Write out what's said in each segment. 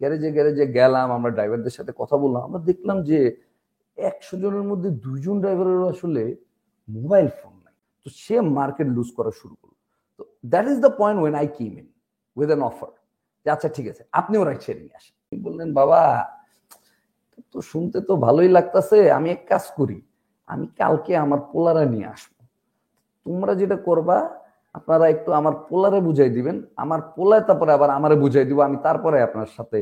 গ্যারেজে গ্যারেজে গেলাম, আমরা ড্রাইভারদের সাথে কথা বললাম, আমরা দেখলাম যে একশো জনের মধ্যে দুইজন ড্রাইভারের আসলে মোবাইল ফোন নাই। তো সে মার্কেট লুজ করা শুরু করল। তো that is the point when I came in with an offer যে আচ্ছা ঠিক আছে, আপনিও রাইড শেয়ারিং আসেন। বললেন, বাবা তো শুনতে তো ভালোই লাগতেছে, আমি এক কাজ করি, আমি কালকে আমার পোলারা নিয়ে আসব। তোমরা যেটা করবা আপনারা একটু আমার পোলারে বুঝাই দিবেন। আমার পোলায় তারপরে আবার আমারে বুঝাই দিব, আমি তারপরে আপনার সাথে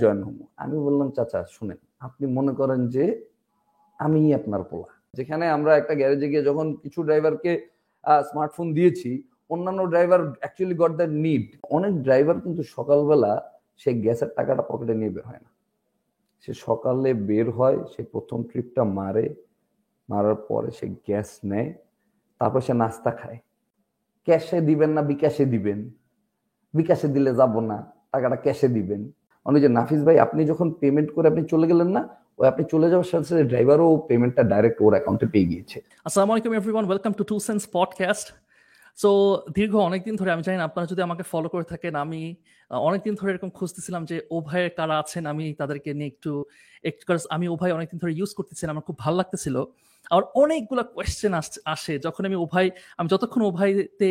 জয়েন হব। আমি বললাম, চাচা, শুনেন, আপনি মনে করেন যে আমি আপনার পোলা। যেখানে আমরা একটা গ্যারেজে গিয়ে যখন কিছু ড্রাইভারকে স্মার্টফোন দিয়েছি, অন্যান্য driver actually got the need অনেক ড্রাইভার কিন্তু সকালবেলা সে গ্যাসের টাকাটা পকেটে নিয়ে বের হয় না। সে সকালে বের হয়, সে প্রথম ট্রিপটা মারে, মারার পরে সে গ্যাস নেয়, তারপর সে নাস্তা খায়। ক্যাশে দিবেন না, বিকাশে দিবেন। বিকাশে দিলে যাব না, টাকাটা ক্যাশে দিবেন। অনেক যে নাফিস ভাই, আপনি যখন পেমেন্ট করে আপনি চলে গেলেন না, ওই আপনি চলে যাওয়ার সাথে সাথে ড্রাইভারও পেমেন্টটা ডাইরেক্ট ওর অ্যাকাউন্টে পেয়ে গিয়েছে। আসসালামু আলাইকুম everyone welcome to to sense podcast so দীর্ঘ অনেকদিন ধরে আমি জানি আপনারা যদি আমাকে ফলো করে থাকেন, আমি অনেকদিন ধরে এরকম খুঁজতেছিলাম যে ও ভাইয়ের কারা আছেন, আমি তাদেরকে নিয়ে একটু একটু আমি ও ভাই অনেকদিন ধরে ইউজ করতেছিলাম আমার খুব ভালো লাগতেছিল। আর অনেকগুলো কোয়েশ্চেন আসে যখন আমি উভয়, আমি যতক্ষণ ও ভাইতে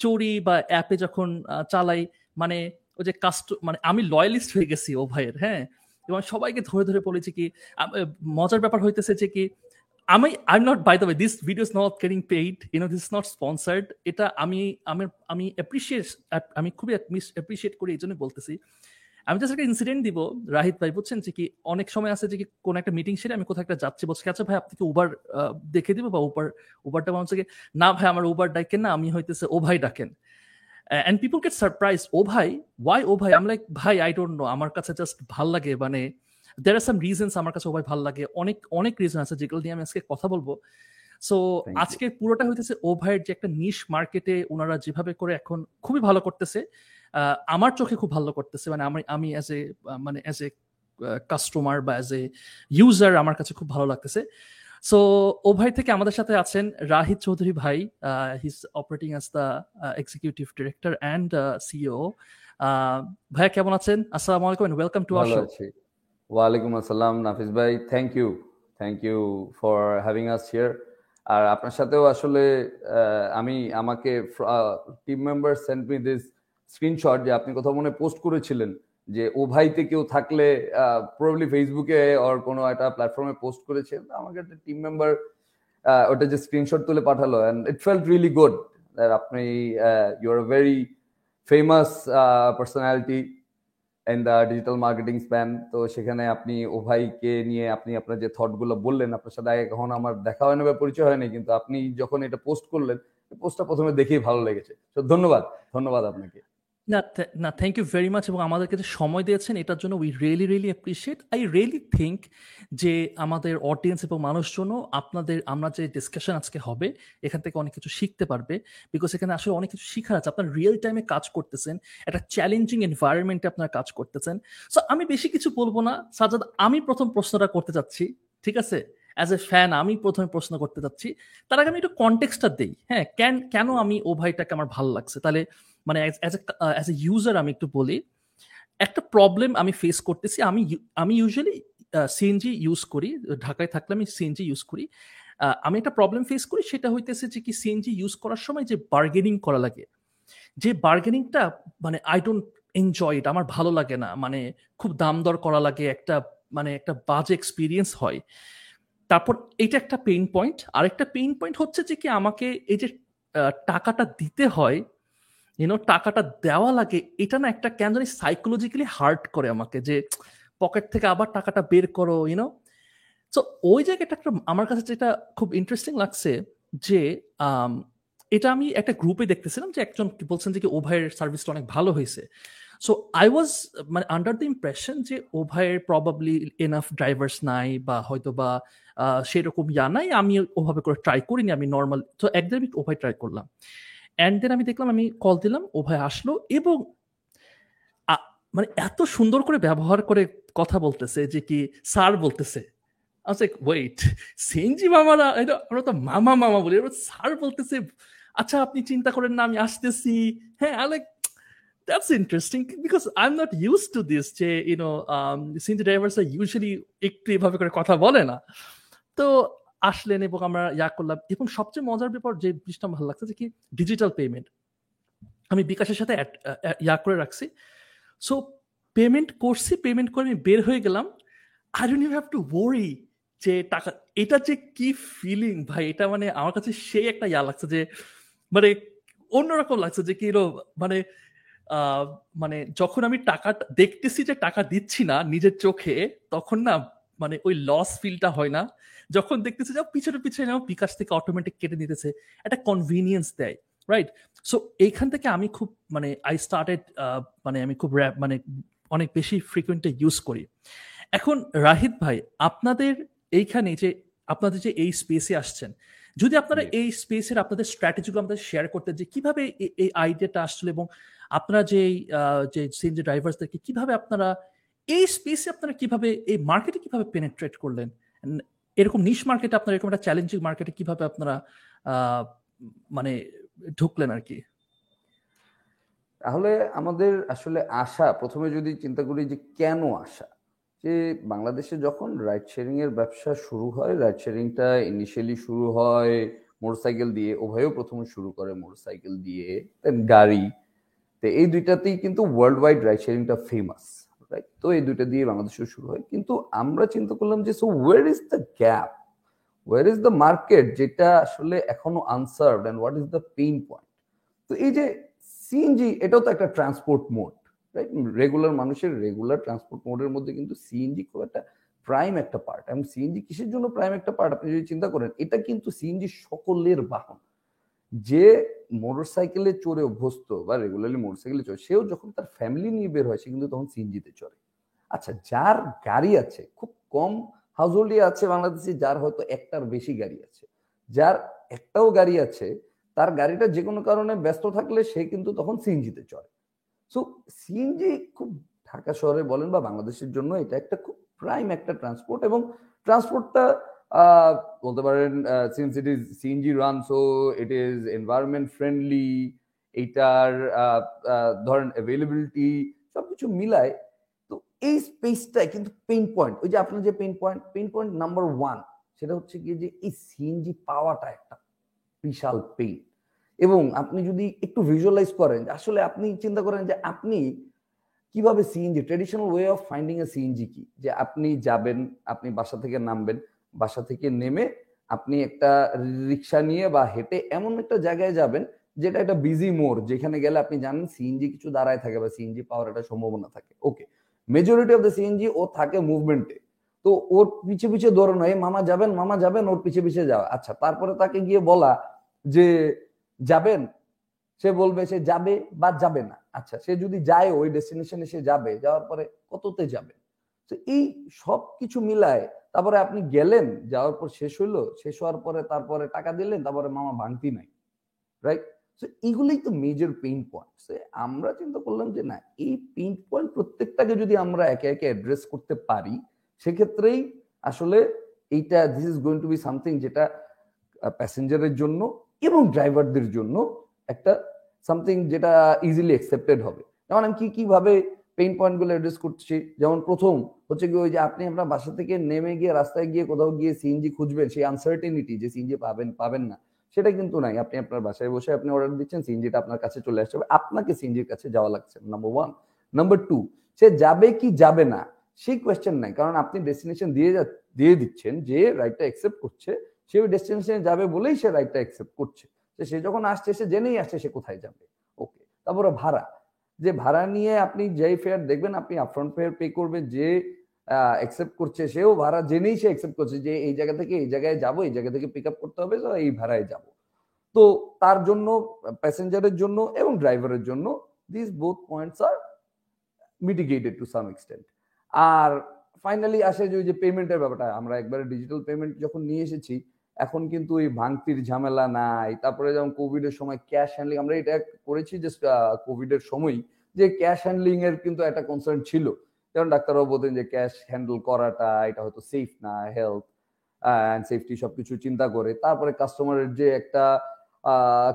চড়ি বা অ্যাপে যখন চালাই মানে ওই যে কাস্ট মানে আমি লয়ালিস্ট হয়ে গেছি ও ভাইয়ের হ্যাঁ? এবং সবাইকে ধরে ধরে বলেছি কি মজার ব্যাপার হইতেছে যে কি, আমি I not by the this video is not getting paid you know this not sponsored এটা আমি আমি আমি অ্যাপ্রিসিয়েট আমি খুবই অ্যাপ্রিসিয়েট করি, এই জন্য বলতেছি। আমি জাস্ট একটা ইনসিডেন্ট দিব। রাহিত ভাই বুঝছেন যে কি অনেক সময় আছে যে কি কোন একটা মিটিং সেরে আমি কোথাও একটা যাচ্ছি বলছি আচ্ছা ভাই আপনাকে উবার দেখে দিব বা উবার উবারটা বলছে না ভাই আমার উবার ডাকেন না আমি হইতেছে ও ভাই ডাকেন। অ্যান্ড পিপল গেট সারপ্রাইজ ও ভাই? ওয়াই ও ভাই? আমি লাইক ভাই আই ডোন্ট নো আমার কাছে জাস্ট ভালো লাগে মানে দের আর সাম রিজনস আমার কাছে ও ভাই ভালো লাগে অনেক অনেক রিজন আছে যেগুলো নিয়ে আমি আজকে কথা বলব। সো আজকে পুরোটা হইতেছে ও ভাইয়ের যে একটা নিশ মার্কেটে ওনারা যেভাবে করে এখন খুবই ভালো করতেছে। আমার চোখে খুব ভালো করতেছে। মানে আমি আমি অ্যাজ এ মানে অ্যাজ এ কাস্টমার বা অ্যাজ এ ইউজার আমার কাছে খুব ভালো লাগতেছে। সো ও ভাই থেকে আমাদের সাথে আছেন রাহিত চৌধুরী ভাই his operating as the executive director and CEO ভাইয়া কেমন আছেন? আসসালামু আলাইকুম and welcome to our show ওয়ালাইকুম আসসালাম নাফিস ভাই। Thank you thank you for having us here আর আপনার সাথেও আসলে আমি আমাকে team member sent me this screenshot যে আপনি কোথাও মনে পোস্ট করেছিলেন যে ও ভাইতে কেউ থাকলে প্রবলি ফেসবুকে ওর কোনো একটা প্ল্যাটফর্মে পোস্ট করেছে। আমাকে একটা টিম মেম্বার ওটা যে স্ক্রিনশট তুলে পাঠালো and it felt really good আপনি you are very famous personality in the digital marketing span তো সেখানে আপনি ও ভাইকে নিয়ে আপনি আপনার যে থটগুলো বললেন, আপনার সাথে আগে কখনো আমার দেখা হয় না বা পরিচয় হয়নি, কিন্তু আপনি যখন এটা পোস্ট করলেন পোস্টটা প্রথমে দেখেই ভালো লেগেছে। তো ধন্যবাদ ধন্যবাদ আপনাকে। না না থ্যাংক ইউ ভেরি মাচ এবং আমাদেরকে সময় দিয়েছেন। এটার জন্য we really really appreciate I really think যে আমাদের অডিয়েন্স এবং মানুষজন আপনাদের, আমরা যে ডিসকাশন আজকে হবে, এখান থেকে অনেক কিছু শিখতে পারবে। বিকজ এখানে আসলে অনেক কিছু শিখার আছে। আপনার রিয়েল টাইমে কাজ করতেছেন। একটা চ্যালেঞ্জিং এনভায়রনমেন্টে আপনার কাজ করতেছেন। সো আমি বেশি কিছু বলব না। সাজাদ আমি প্রথম প্রশ্নটা করতে চাচ্ছি। ঠিক আছে? অ্যাজ এ ফ্যান আমি প্রথমে প্রশ্ন করতে চাচ্ছি। তার আগে আমি একটু কনটেক্সটা দিই। হ্যাঁ কেন কেন আমি ও ভাইটাকে আমার ভালো লাগছে? তাহলে মানে অ্যাজ এ ইউজার আমি একটু বলি, একটা প্রবলেম আমি ফেস করতেছি, আমি আমি ইউজুয়ালি সিএনজি ইউজ করি, ঢাকায় থাকলে আমি সিএনজি ইউজ করি। আমি একটা প্রবলেম ফেস করি, সেটা হইতেছে যে কি সিএনজি ইউজ করার সময় যে বার্গেনিং করা লাগে। যে বার্গেনিংটা মানে আই ডোন্ট এনজয় ইট আমার ভালো লাগে না মানে খুব দাম দর করা লাগে, একটা মানে একটা বাজে এক্সপিরিয়েন্স হয়। তারপর এটা একটা পেইন পয়েন্ট আরেকটা পেইন পয়েন্ট হচ্ছে যে কি আমাকে এই যে টাকাটা দিতে হয় ইউনো টাকাটা দেওয়া লাগে, এটা না একটা কেন জানি সাইকোলজিক্যালি হার্ট করে আমাকে যে পকেট থেকে আবার টাকাটা বের করো ইউনো তো ওই জায়গাটা একটা, আমার কাছে যেটা খুব ইন্টারেস্টিং লাগছে যে এটা আমি একটা গ্রুপে দেখতেছিলাম যে একজন বলছেন যে কি ও ভাইয়ের সার্ভিসটা অনেক ভালো হয়েছে। সো আই ওয়াজ মানে আন্ডার দ্য ইমপ্রেশন যে ও ভাইয়ের প্রবাবলি এনাফ ড্রাইভার্স নাই বা হয়তো বা সেরকম ইয়া নাই, আমি ওভাবে করে ট্রাই করিনি, আমি নর্মাল তো একদম ও ভাই ট্রাই করলাম। অ্যান্ড দেন আমি দেখলাম, আমি কল দিলাম, ও ভাই আসলো এবং মানে এত সুন্দর করে ব্যবহার করে কথা বলতেছে যে কি স্যার বলতেছে। আচ্ছা ওয়েট সেনজি মামারা, এটা আমরা তো মামা মামা বলি স্যার বলতেছে আচ্ছা আপনি চিন্তা করেন না, আমি আসতেছি। হ্যাঁ like that's interesting, because I'm not used to this যে um সিনজি ড্রাইভার্স ইউজুয়ালি একটু এভাবে করে কথা বলে না। তো আসলেন এবং আমরা ইয়া করলাম। এবং সবচেয়ে মজার ব্যাপার যে জিনিসটা ভালো লাগছে যে কি ডিজিটাল পেমেন্ট আমি বিকাশের সাথে ইয়া করে রাখছি। সো পেমেন্ট করছি পেমেন্ট করে আমি বের হয়ে গেলাম। I don't you have to worry যে টাকা, এটা যে কি ফিলিং ভাই, এটা মানে আমার কাছে সেই একটা ইয়া লাগছে যে মানে অন্যরকম লাগছে যে কি মানে মানে যখন আমি টাকা দেখতেছি যে টাকা দিচ্ছি না নিজের চোখে, তখন না মানে ওই লস ফিলটা হয় না। যখন দেখতেছি যে পিছনে পিছনে যেমন বিকাশ থেকে অটোমেটিক কেটে নিতেছে। একটা কনভিনিয়েন্স দেয় রাইট সো এইখান থেকে আমি খুব মানে আই স্টার্টেড মানে আমি খুব rap- মানে অনেক বেশি ফ্রিকুয়েন্টলি ইউজ করি। এখন রাহিদ ভাই আপনাদের এইখানে যে আপনাদের যে এই স্পেসে আসছেন যদি আপনারা এই স্পেসের আপনাদের স্ট্র্যাটেজিগুলো আমাদের শেয়ার করতে যে কীভাবে এই আইডিয়াটা আসছিল এবং আপনারা যে এই, আহ, যে ড্রাইভার্সদেরকে কীভাবে আপনারা এই স্পেসে আপনারা কীভাবে এই মার্কেটে কীভাবে পেনেট্রেট করলেন? এরকম নিশ মার্কেটে আপনার এরকম একটা চ্যালেঞ্জিং মার্কেটে কীভাবে আপনারা মানে ঢুকলেন আর কি? তাহলে আমাদের আসলে আশা, প্রথমে যদি চিন্তা করি যে কেন আশা? যে বাংলাদেশে যখন রাইড শেয়ারিং এর ব্যবসা শুরু হয় রাইড শেয়ারিংটা ইনিশিয়ালি শুরু হয় মোটরসাইকেল দিয়ে, উভয়ও প্রথমে শুরু করে মোটরসাইকেল দিয়ে দেন গাড়ি। তো এই দুইটাতেই কিন্তু ওয়ার্ল্ড ওয়াইড রাইড শেয়ারিংটা ফেমাস রাইট তো এই দুইটা দিয়ে বাংলাদেশে শুরু হয়। কিন্তু আমরা চিন্তা করলাম যে so where is the gap where is the market যেটা আসলে এখনও unserved and what is the pain point তো এই যে সিএনজি এটাও তো একটা ট্রান্সপোর্ট মোড রাইট রেগুলার মানুষের রেগুলার ট্রান্সপোর্ট মোডের মধ্যে কিন্তু সিএনজি খুব একটা প্রাইম একটা পার্ট এবং সিএনজি কিসের জন্য প্রাইম একটা পার্ট আপনি যদি চিন্তা করেন, এটা কিন্তু সিএনজি সকলের বাহন। যে মোটরসাইকেলে চড়ে অভ্যস্ত বা রেগুলারলি মোটরসাইকেলে চড়ে, সেও যখন তার ফ্যামিলি নিয়ে বের হয়, সে কিন্তু তখন সিএনজিতে চড়ে। আচ্ছা যার গাড়ি আছে, খুব কম হাউস হাউসহোল্ডই আছে বাংলাদেশে যার হয়তো একটার বেশি গাড়ি আছে। যার একটাও গাড়ি আছে, তার গাড়িটা যে কোনো কারণে ব্যস্ত থাকলে সে কিন্তু তখন সিএনজিতে চড়ে। সো সিএনজি খুব ঢাকা শহরে বলেন বা বাংলাদেশের জন্য এটা একটা খুব প্রাইম একটা ট্রান্সপোর্ট এবং ট্রান্সপোর্টটা বলতে পারেন since it is CNG run so it is environment friendly এইটার ধরেন অ্যাভেলেবিলিটি সবকিছু মিলায়, তো এই স্পেসটাই কিন্তু পেইন পয়েন্ট ওই যে আপনার যে pain point pain point number one সেটা হচ্ছে কি যে এই সিএনজি পাওয়াটা একটা বিশাল পেইন এবং আপনি যদি একটু ভিজুয়ালাইজ করেন আসলে আপনি চিন্তা করেন যে আপনি কীভাবে CNG traditional way of finding a CNG কি? যে আপনি যাবেন, আপনি বাসা থেকে নামবেন বাসা থেকে নেমে আপনি একটা রিক্সা নিয়ে বা হেঁটে এমন একটা জায়গায় যাবেন যেটা একটা বিজি মোড়, যেখানে গেলে আপনি জানেন সিএনজি কিছু দাঁড়ায় থাকে বা সিএনজি পাওয়ার একটা সম্ভাবনা থাকে। Okay majority of the CNG ও থাকে মুভমেন্টে তো ওর পিছে পিছে দৌড়ানো, এই মামা যাবেন মামা যাবেন, ওর পিছে পিছে যাওয়া। আচ্ছা তারপরে তাকে গিয়ে বলা যে, যাবেন? সে বলবে, সে যাবে বা যাবে না। আচ্ছা সে যদি যায় ওই ডেস্টিনেশনে সে যাবে, যাওয়ার পরে কততে যাবে? তো এই সব কিছু মিলায় তারপরে আপনি গেলেন, যাওয়ার পর শেষ হইল, শেষ হওয়ার পরে তারপরে টাকা দিলেন, তারপরে মামা ভাঙতি নাই রাইট তো এগুলোই তো মেজর পেইন পয়েন্ট আমরা চিন্তা করলাম যে না, এই পেইন পয়েন্ট প্রত্যেকটাকে যদি আমরা একে একে অ্যাড্রেস করতে পারি, সেক্ষেত্রেই আসলে এইটা this is going to be something যেটা প্যাসেঞ্জারের জন্য এবং ড্রাইভারদের জন্য একটা সামথিং যেটা ইজিলি অ্যাকসেপ্টেড হবে। যেমন আমি কি, কীভাবে পেইন পয়েন্টগুলো অ্যাড্রেস করছি। যেমন প্রথম হচ্ছে কি ওই যে আপনি আপনার বাসা থেকে নেমে গিয়ে রাস্তায় গিয়ে কোথাও গিয়ে সিএনজি খুঁজবেন, সেই আনসার্টেনিটি যে সিএনজি পাবেন পাবেন না, সেটা কিন্তু নাই। আপনি আপনার বাসায় বসে আপনি অর্ডার দিচ্ছেন সিএনজিটা আপনার কাছে চলে আসছে আপনাকে সিএনজির কাছে যাওয়া লাগছে নাম্বার ওয়ান নাম্বার টু সে যাবে কি যাবে না, সেই কোয়েশ্চেন নাই। কারণ আপনি ডেস্টিনেশন দিয়ে দিয়ে দিচ্ছেন, যে রাইটটা অ্যাকসেপ্ট করছে, সে ওই ডেস্টিনেশনে যাবে বলেই সে রাইটটা অ্যাকসেপ্ট করছে। সে যখন আসছে, সে জেনেই আসছে সে কোথায় যাবে। ওকে তারপরে ভাড়া। যে ভাড়া নিয়ে আপনি যেই ফেয়ার দেখবেন, আপনি আপফ্রন্ট ফেয়ার পে করবে, যে অ্যাকসেপ্ট করছে, সেও ভাড়া জেনেই সে অ্যাকসেপ্ট করছে যে, এই জায়গা থেকে এই জায়গায় যাব, এই জায়গা থেকে পিক আপ করতে হবে তো এই ভাড়ায় যাব। তো তার জন্য প্যাসেঞ্জারের জন্য এবং ড্রাইভারের জন্য this both points are mitigated to some extent R finally আসে যে, ওই যে পেমেন্টের ব্যাপারটা, আমরা একবারে ডিজিটাল পেমেন্ট যখন নিয়ে এসেছি এখন কিন্তু ওই ভাঙতির ঝামেলা নাই। তারপরে যেমন কোভিড এর সময় ক্যাশ হ্যান্ডলিং আমরা এটা করেছি যে কোভিড এর সময় যে ক্যাশ হ্যান্ডলিং এর কিন্তু একটা কনসার্ন ছিল। যেমন ডাক্তারবাবু বলতেন যে ক্যাশ হ্যান্ডেল করাটা, এটা হয়তো সেফ না হেলথ অ্যান্ড সেফটি সবকিছু চিন্তা করে। তারপরে কাস্টমারের যে একটা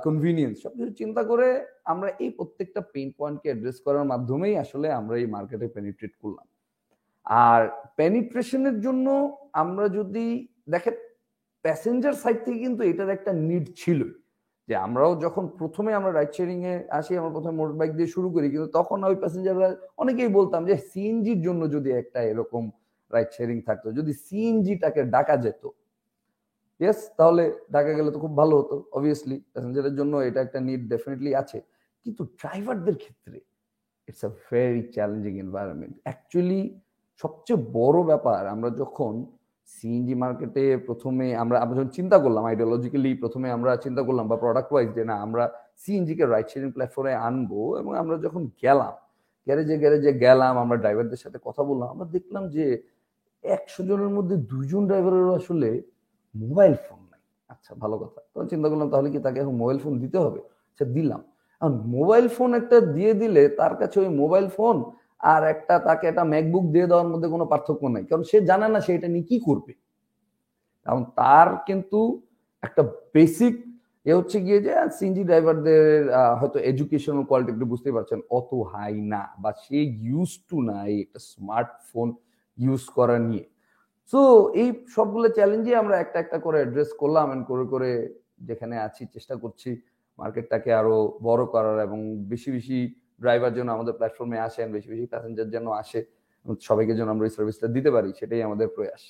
কনভিনিয়েন্স সবকিছু চিন্তা করে আমরা এই প্রত্যেকটা পেইন পয়েন্টকে অ্যাড্রেস করার মাধ্যমেই আসলে আমরা এই মার্কেটে পেনিট্রেট করলাম। আর পেনিট্রেশনের জন্য আমরা যদি দেখেন প্যাসেঞ্জার সাইড থেকে কিন্তু এটার একটা নিড ছিল যে আমরাও যখন প্রথমে আমরা রাইড শেয়ারিং এ আসি, আমরা প্রথমে মোটর বাইক দিয়ে শুরু করি, কিন্তু তখন ওই প্যাসেঞ্জাররা অনেকেই বলতাম যে সিএনজির জন্য যদি একটা এরকম রাইড শেয়ারিং থাকতো, যদি সিএনজিটাকে ডাকা যেত। ইয়েস তাহলে ঢাকা গেলে তো খুব ভালো হতো অবভিয়াসলি প্যাসেঞ্জারের জন্য এটা একটা নিড ডেফিনেটলি আছে। কিন্তু ড্রাইভারদের ক্ষেত্রে it's a very challenging environment actually সবচেয়ে বড় ব্যাপার, আমরা যখন সিএনজি মার্কেটে প্রথমে আমরা আমরা যখন চিন্তা করলাম আইডিওলজিক্যালি প্রথমে আমরা চিন্তা করলাম বা প্রোডাক্ট ওয়াইজ যে না, আমরা সিএনজি কে রাইড শেয়ারিং প্ল্যাটফর্মে আনব এবং আমরা যখন গেলাম, গ্যারেজে গ্যারেজে গেলাম, আমরা ড্রাইভারদের সাথে কথা বললাম, আমরা দেখলাম যে একশো জনের মধ্যে দুজন ড্রাইভারেরও আসলে মোবাইল ফোন নাই। আচ্ছা ভালো কথা। তখন চিন্তা করলাম, তাহলে কি তাকে এখন মোবাইল ফোন দিতে হবে? আচ্ছা দিলাম। এখন মোবাইল ফোন একটা দিয়ে দিলে তার কাছে ওই মোবাইল ফোন আর একটা তাকে একটা ম্যাকবুক দিয়ে দেওয়ার মধ্যে কোনো পার্থক্য নাই। কারণ সে জানে না সে এটা নিয়ে কি করবে। কারণ তার কিন্তু একটা বেসিক এ হচ্ছে গিয়ে যে সিএনজি ড্রাইভারদের হয়তো এডুকেশনাল কোয়ালিটি আপনি বুঝতেই পারছেন, অত হাই না বা সে ইউজ টু না এই একটা স্মার্টফোন ইউজ করা নিয়ে। সো এই সবগুলো চ্যালেঞ্জে আমরা একটা একটা করে অ্যাড্রেস করলাম and করে করে যেখানে আছি, চেষ্টা করছি মার্কেটটাকে আরও বড় করার এবং বেশি বেশি ড্রাইভার যেন আমাদের প্ল্যাটফর্মে আসেন বেশি বেশি প্যাসেঞ্জার যেন আসে সবাইকে যেন আমরা এই সার্ভিসটা দিতে পারি সেটাই আমাদের প্রয়াস।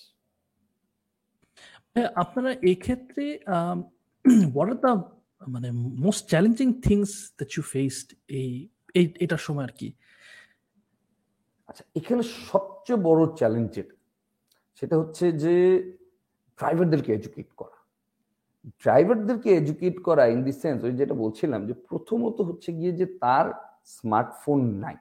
আপনারা এই ক্ষেত্রে হোয়াট আর দ্য মানে most challenging things that you faced এই এই এটার সময় আর কি? আচ্ছা এখানে সবচেয়ে বড় চ্যালেঞ্জ যেটা সেটা হচ্ছে যে ড্রাইভারদেরকে এডুকেট করা। ড্রাইভারদেরকে এডুকেট করা ইন দি সেন্স ওই যেটা বলছিলাম যে প্রথমত হচ্ছে গিয়ে যে তার স্মার্টফোন নাই।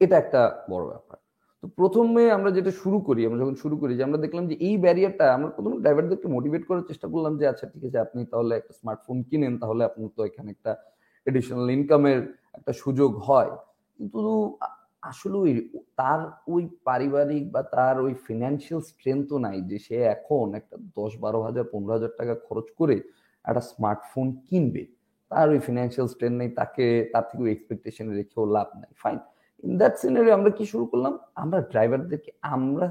এটা একটা বড় ব্যাপার। তো প্রথমে আমরা যেটা শুরু করি, আমরা যখন শুরু করি যে আমরা দেখলাম যে এই ব্যারিয়ারটা আমরা প্রথমে ড্রাইভারদেরকে মোটিভেট করার চেষ্টা করলাম যে আচ্ছা ঠিক আছে, আপনি তাহলে একটা স্মার্টফোন কিনেন, তাহলে আপনার তো এখানে একটা এডিশনাল ইনকামের একটা সুযোগ হয়। কিন্তু আসলে ওই তার ওই পারিবারিক বা তার ওই ফিনান্সিয়াল স্ট্রেংথও নাই যে সে এখন একটা দশ বারো হাজার, পনেরো হাজার টাকা খরচ করে একটা স্মার্টফোন কিনবে। তার ওই ফিনান্সিয়াল স্ট্রেন নেই, তাকে, তার থেকে এক্সপেকটেশন রেখেও লাভ নাই। ফাইন ইন দ্যাট সিনারি আমরা কি শুরু করলাম? আমরা ড্রাইভারদেরকে আমরা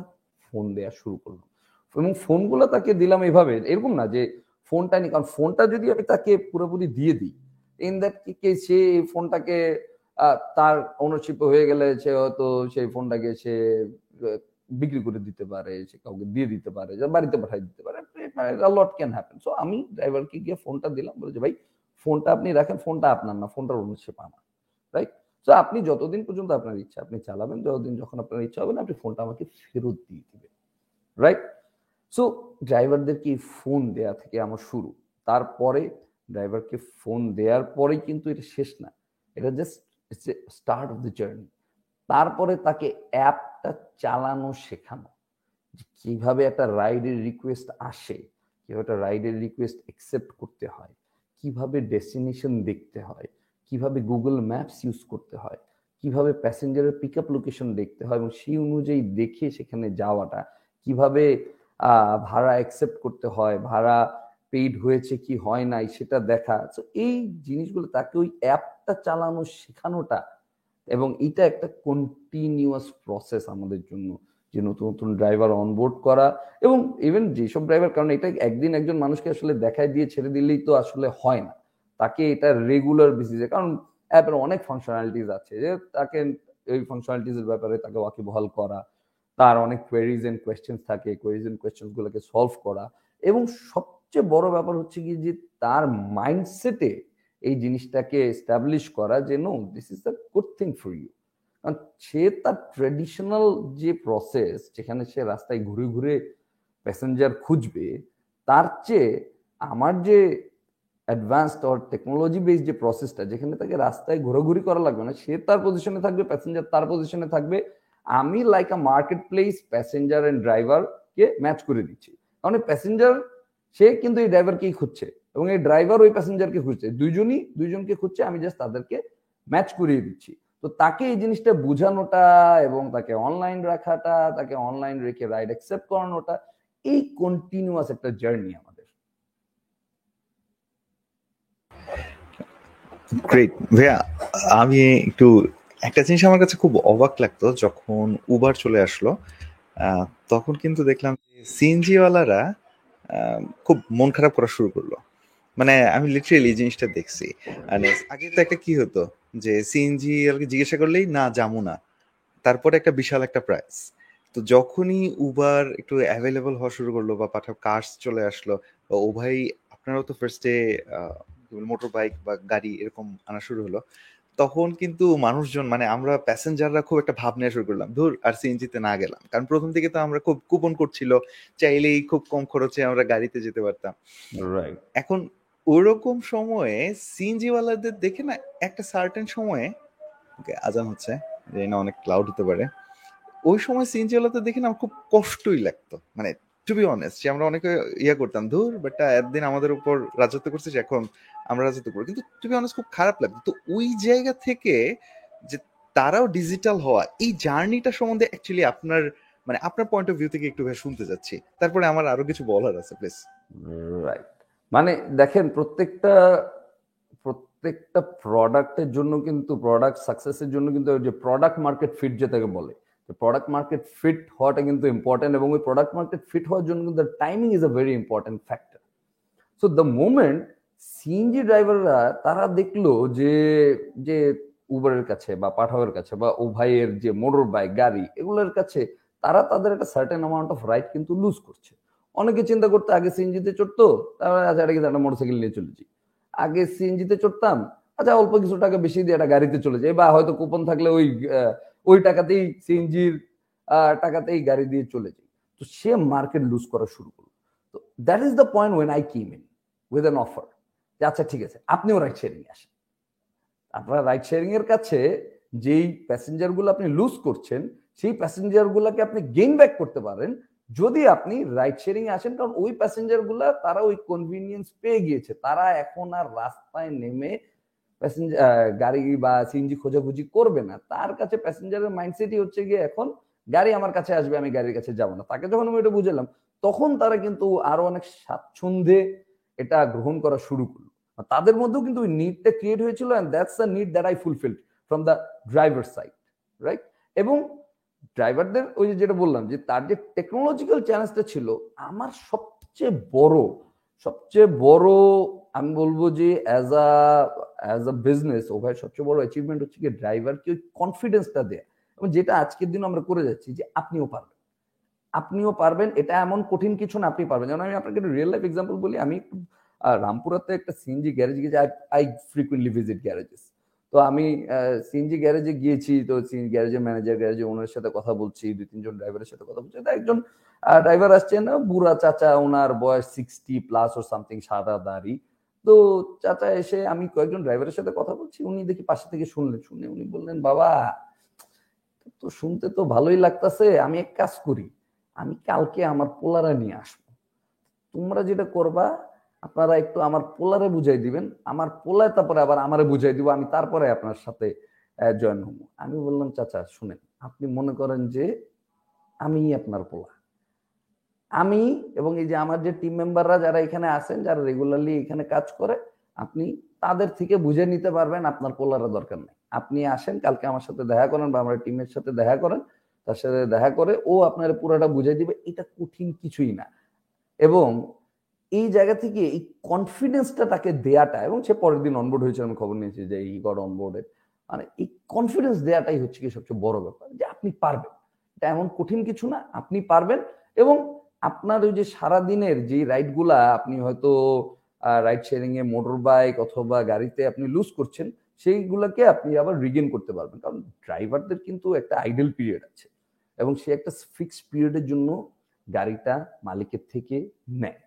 ফোন দেওয়া শুরু করলাম। এবং ফোনগুলো তাকে দিলাম এভাবে, এরকম না যে ফোনটা নি কারণ ফোনটা যদি আমি তাকে পুরোপুরি দিয়ে দিই ইন দ্যাট কি সে ফোনটাকে তার ওনারশিপ হয়ে গেলে সে হয়তো সেই ফোনটাকে সে বিক্রি করে দিতে পারে, সে কাউকে দিয়ে দিতে পারে, বাড়িতে পাঠিয়ে দিতে পারে লট ক্যান হ্যাপেন সো আমি ড্রাইভারকে গিয়ে ফোনটা দিলাম, বলে যে, ভাই ফোনটা আপনি রাখেন, ফোনটা আপনার না, ফোনটার ওনারশিপ আমার রাইট তো আপনি যতদিন পর্যন্ত আপনার ইচ্ছা, আপনি চালাবেন, যতদিন যখন আপনার ইচ্ছা হবে না, আপনি ফোনটা আমাকে ফেরত দিয়ে দিবেন রাইট সো ড্রাইভারদেরকে ফোন দেয়া থেকে আমার শুরু? তারপরে ড্রাইভারকে ফোন দেওয়ার পরেই কিন্তু এটা শেষ না, এটা just it's a start of the journey তারপরে তাকে অ্যাপটা চালানো শেখানো, যে কীভাবে একটা রাইডের রিকোয়েস্ট আসে, কীভাবে একটা রাইডের রিকোয়েস্ট অ্যাকসেপ্ট করতে হয় কীভাবে ডেস্টিনেশন দেখতে হয়, কীভাবে গুগল ম্যাপস ইউজ করতে হয়, কীভাবে প্যাসেঞ্জারের পিক আপ লোকেশন দেখতে হয় এবং সেই অনুযায়ী দেখে সেখানে যাওয়াটা, কীভাবে ভাড়া অ্যাকসেপ্ট করতে হয়, ভাড়া পেইড হয়েছে কি হয় নাই সেটা দেখা। তো এই জিনিসগুলো, তাকে ওই অ্যাপটা চালানো শেখানোটা এবং এটা একটা কন্টিনিউয়াস প্রসেস আমাদের জন্য। যে নতুন নতুন ড্রাইভার অনবোর্ড করা এবং ইভেন যেসব ড্রাইভার কারণ এটা একদিন একজন মানুষকে আসলে দেখায় দিয়ে ছেড়ে দিলেই তো আসলে হয় না। তাকে এটা রেগুলার বেসিসে কারণ অ্যাপের অনেক ফাংশনালিটিস আছে যে তাকে এই ফাংশনালিটিস এর ব্যাপারে তাকে ওয়াকিবহাল করা, তার অনেক কোয়েরিজ এন্ড কোয়েশ্চেন্স থাকে কোয়েরিজ এন্ড কোয়েশ্চেন্স গুলোকে সলভ করা এবং সবচেয়ে বড় ব্যাপার হচ্ছে কি যে তার মাইন্ডসেটে এই জিনিসটাকে এস্টাবলিশ করা যে no this is the good thing for you সে তার ট্রেডিশনাল যে প্রসেস যেখানে সে রাস্তায় ঘুরে ঘুরে প্যাসেঞ্জার খুঁজবে, তার চেয়ে আমার যে অ্যাডভান্সড অর টেকনোলজি বেসড যে প্রসেসটা যেখানে তাকে রাস্তায় ঘোরাঘুরি করা লাগবে না, সে তার পজিশনে থাকবে প্যাসেঞ্জার তার পজিশনে থাকবে, আমি like a market place passenger and ড্রাইভারকে ম্যাচ করে দিচ্ছি কারণ প্যাসেঞ্জার সে কিন্তু এই ড্রাইভারকেই খুঁজছে এবং এই ড্রাইভার ওই প্যাসেঞ্জারকে খুঁজছে। দুইজনই, দুইজনকে খুঁজছে, আমি জাস্ট তাদেরকে ম্যাচ করিয়ে দিচ্ছি। তো তাকে এই জিনিসটা বোঝানোটা এবং তাকে অনলাইন রাখাটা তাকে অনলাইন রেখে রাইড অ্যাকসেপ্ট করানোটা এই কন্টিনিউয়াস একটা জার্নি আমাদের। গ্রেট ভাইয়া আমি একটু একটা জিনিস আমার কাছে খুব অবাক লাগতো যখন উবার চলে আসলো তখন কিন্তু দেখলাম সিএনজি ওয়ালারা আহ, খুব মন খারাপ করা শুরু করল। মানে আমি লিটারেলি এই জিনিসটা দেখছি। মানে আগে তো একটা কি হতো? যে সিএনজি জিজ্ঞাসা করলেই না যাব না। তারপরে একটা বিশাল একটা প্রাইস তো যখনই উবার একটু অ্যাভেলেবল হওয়া শুরু করল বা পাঠাও কার্স চলে আসলো বা ও ভাই আপনারাও তো ফার্স্টে মোটর বাইক বা গাড়ি এরকম আনা শুরু হলো তখন কিন্তু মানুষজন মানে আমরা প্যাসেঞ্জাররা খুব একটা ভাব নেওয়া শুরু করলাম। ধুর আর সিএনজিতে না গেলাম। কারণ প্রথম থেকে তো আমরা খুব কুপন করছিল চাইলেই খুব কম খরচে আমরা গাড়িতে যেতে পারতাম। এখন ওরকম সময়ে সিএনজি ওয়ালাদের দেখে না একটা সার্টেন সময়ে, ওকে, আজান হচ্ছে, জানি না অনেক ক্লাউড হতে পারে, ওই সময় সিএনজি ওয়ালাদের দেখে না খুব কষ্টই লাগতো। মানে টু বি অনেস্ট যে আমরা অনেকে ইয়ে করতাম, ধুর বাটটা একদিন আমাদের উপর রাজত্ব করছিস, এখন আমরা রাজত্ব করব। কিন্তু টু বি অনেস্ট খুব খারাপ লাগতো। তো ওই জায়গা থেকে যে তারাও ডিজিটাল হওয়া, এই জার্নিটা সম্বন্ধে অ্যাকচুয়ালি আপনার মানে আপনার পয়েন্ট অফ ভিউ থেকে একটু শুনতে যাচ্ছি তারপরে আমার আরও কিছু বলার আছে প্লিজ রাইট মানে দেখেন প্রত্যেকটা প্রত্যেকটা প্রোডাক্টের জন্য কিন্তু প্রোডাক্ট সাকসেসের জন্য কিন্তু যে প্রোডাক্ট মার্কেট ফিট যেটাকে বলে প্রোডাক্ট মার্কেট ফিট হওয়াটা কিন্তু ইম্পর্টেন্ট এবং ওই প্রোডাক্ট মার্কেট ফিট হওয়ার জন্য কিন্তু timing is a very important factor so the moment CNG ড্রাইভাররা তারা দেখল যে যে উবারের কাছে বা পাঠাওয়ের কাছে বা ও ভাইয়ের যে মোটর বাইক গাড়ি, এগুলোর কাছে তারা তাদের একটা সার্টেন অ্যামাউন্ট অফ রাইট কিন্তু লুজ করছে। অনেকে চিন্তা করতো, আগে সিএনজিতে চড়তো, তারপরে আচ্ছা এটা কিন্তু একটা মোটরসাইকেল নিয়ে চলেছি। আগে সিএনজিতে চড়তাম আচ্ছা অল্প কিছু টাকা বেশি দিয়ে একটা গাড়িতে চলে যাই, বা হয়তো কুপন থাকলে ওই ওই টাকাতেই সিএনজির টাকাতেই গাড়ি দিয়ে চলে যাই। তো সে মার্কেট লুজ করা শুরু করল। তো that is the point when I came in with an offer যে আচ্ছা ঠিক আছে, আপনিও রাইড শেয়ারিং আসেন। আপনার রাইড শেয়ারিং এর কাছে যেই প্যাসেঞ্জারগুলো আপনি লুজ করছেন, সেই প্যাসেঞ্জার গুলাকে আপনি গেইন ব্যাক করতে পারেন যদি আপনি রাইড শেয়ারিং আসেন, কারণ ওই প্যাসেঞ্জারগুলা তারা ওই কনভিনিয়েন্স পেয়ে গিয়েছে। তারা এখন আর রাস্তায় নেমে প্যাসেঞ্জার গাড়ি বা সিএনজি খোঁজাখুঁজি করবে না। তার কাছে প্যাসেঞ্জারের মাইন্ডসেটই হচ্ছে গিয়ে এখন, গাড়ি আমার কাছে আসবে, আমি গাড়ির কাছে যাব না। তাকে যখন আমি এটা বুঝালাম, তখন তারা কিন্তু আরও অনেক স্বাচ্ছন্দ্যে এটা গ্রহণ করা শুরু করল। তাদের মধ্যেও কিন্তু ওই নিডটা ক্রিয়েট হয়েছিল and that's the need that I fulfil from the driver side right এবং ড্রাইভারদের ওই যে যেটা বললাম যে তার যে টেকনোলজিক্যাল চ্যালেঞ্জটা ছিল, আমার সবচেয়ে বড় সবচেয়ে বড় আমি বলব যে as a as a business over সবচেয়ে বড় অ্যাচিভমেন্ট হচ্ছে কি ড্রাইভারকে ওই কনফিডেন্সটা দেয়া। এবং যেটা আজকের দিন আমরা করে যাচ্ছি যে আপনিও পারবেন। আপনিও পারবেন, এটা এমন কঠিন কিছু না, আপনি পারবেন। যেমন আমি আপনাকে রিয়েল লাইফ এক্সাম্পল বলি, আমি রামপুরাতে একটা সিএনজি গ্যারেজ গেছি আই ফ্রিকুয়েন্টলি ভিজিট গ্যারেজেস তো আমি সিএনজি গ্যারেজে গিয়েছি, তো সিএনজি গ্যারেজের ম্যানেজার গ্যারেজে ওনার সাথে কথা বলছি, দুই, তিনজন ড্রাইভারের সাথে কথা বলছি। একজন ড্রাইভার আসছেন বুড়া চাচা, ওনার বয়স সিক্সটি প্লাস ও সামথিং সাদা দাড়ি। তো চাচা এসে আমি কয়েকজন ড্রাইভারের সাথে কথা বলছি, উনি দেখি পাশে থেকে শুনলেন। শুনে উনি বললেন, বাবা, তো শুনতে তো ভালোই লাগতাছে, আমি এক কাজ করি, আমি কালকে আমার পোলারা নিয়ে আসব। তোমরা যেটা করবা আপনারা একটু আমার পোলারে বুঝাই দিবেন। আমার পোলায় তারপরে আবার আমারে বুঝাই দিব, আমি তারপরে আপনার সাথে জয়েন হব। আমি বললাম, চাচা, শুনেন, আপনি মনে করেন যে আমি আপনার পোলা। আমি এবং এই যে আমার যে টিম মেম্বাররা যারা এখানে আছেন, যারা রেগুলারলি এখানে কাজ করে, আপনি তাদের থেকে বুঝে নিতে পারবেন আপনার পোলারা দরকার নেই। আপনি আসেন, কালকে আমার সাথে দেখা করেন বা আমার টিমের সাথে দেখা করেন, তার সাথে দেখা করে ও আপনার পুরোটা বুঝে দিবে। এটা কঠিন কিছুই না। এবং এই জায়গা থেকে এই কনফিডেন্সটা তাকে দেয়াটা, এবং সে পরের দিন অনবোর্ড হয়েছে আমি খবর নিয়েছি যে এই গড অনবোর্ডে মানে এই কনফিডেন্স দেয়াটাই হচ্ছে কি সবচেয়ে বড় ব্যাপার, যে আপনি পারবেন। এটা এমন কঠিন কিছু না, আপনি পারবেন, এবং আপনার ওই যে সারাদিনের যে রাইডগুলা আপনি হয়তো রাইড শেয়ারিং এ মোটর বাইক অথবা গাড়িতে আপনি লুজ করছেন, সেইগুলোকে আপনি আবার রিগেন করতে পারবেন। কারণ ড্রাইভারদের কিন্তু একটা আইডল পিরিয়ড আছে, এবং সে একটা ফিক্স পিরিয়ডের জন্য গাড়িটা মালিকের থেকে নেয়।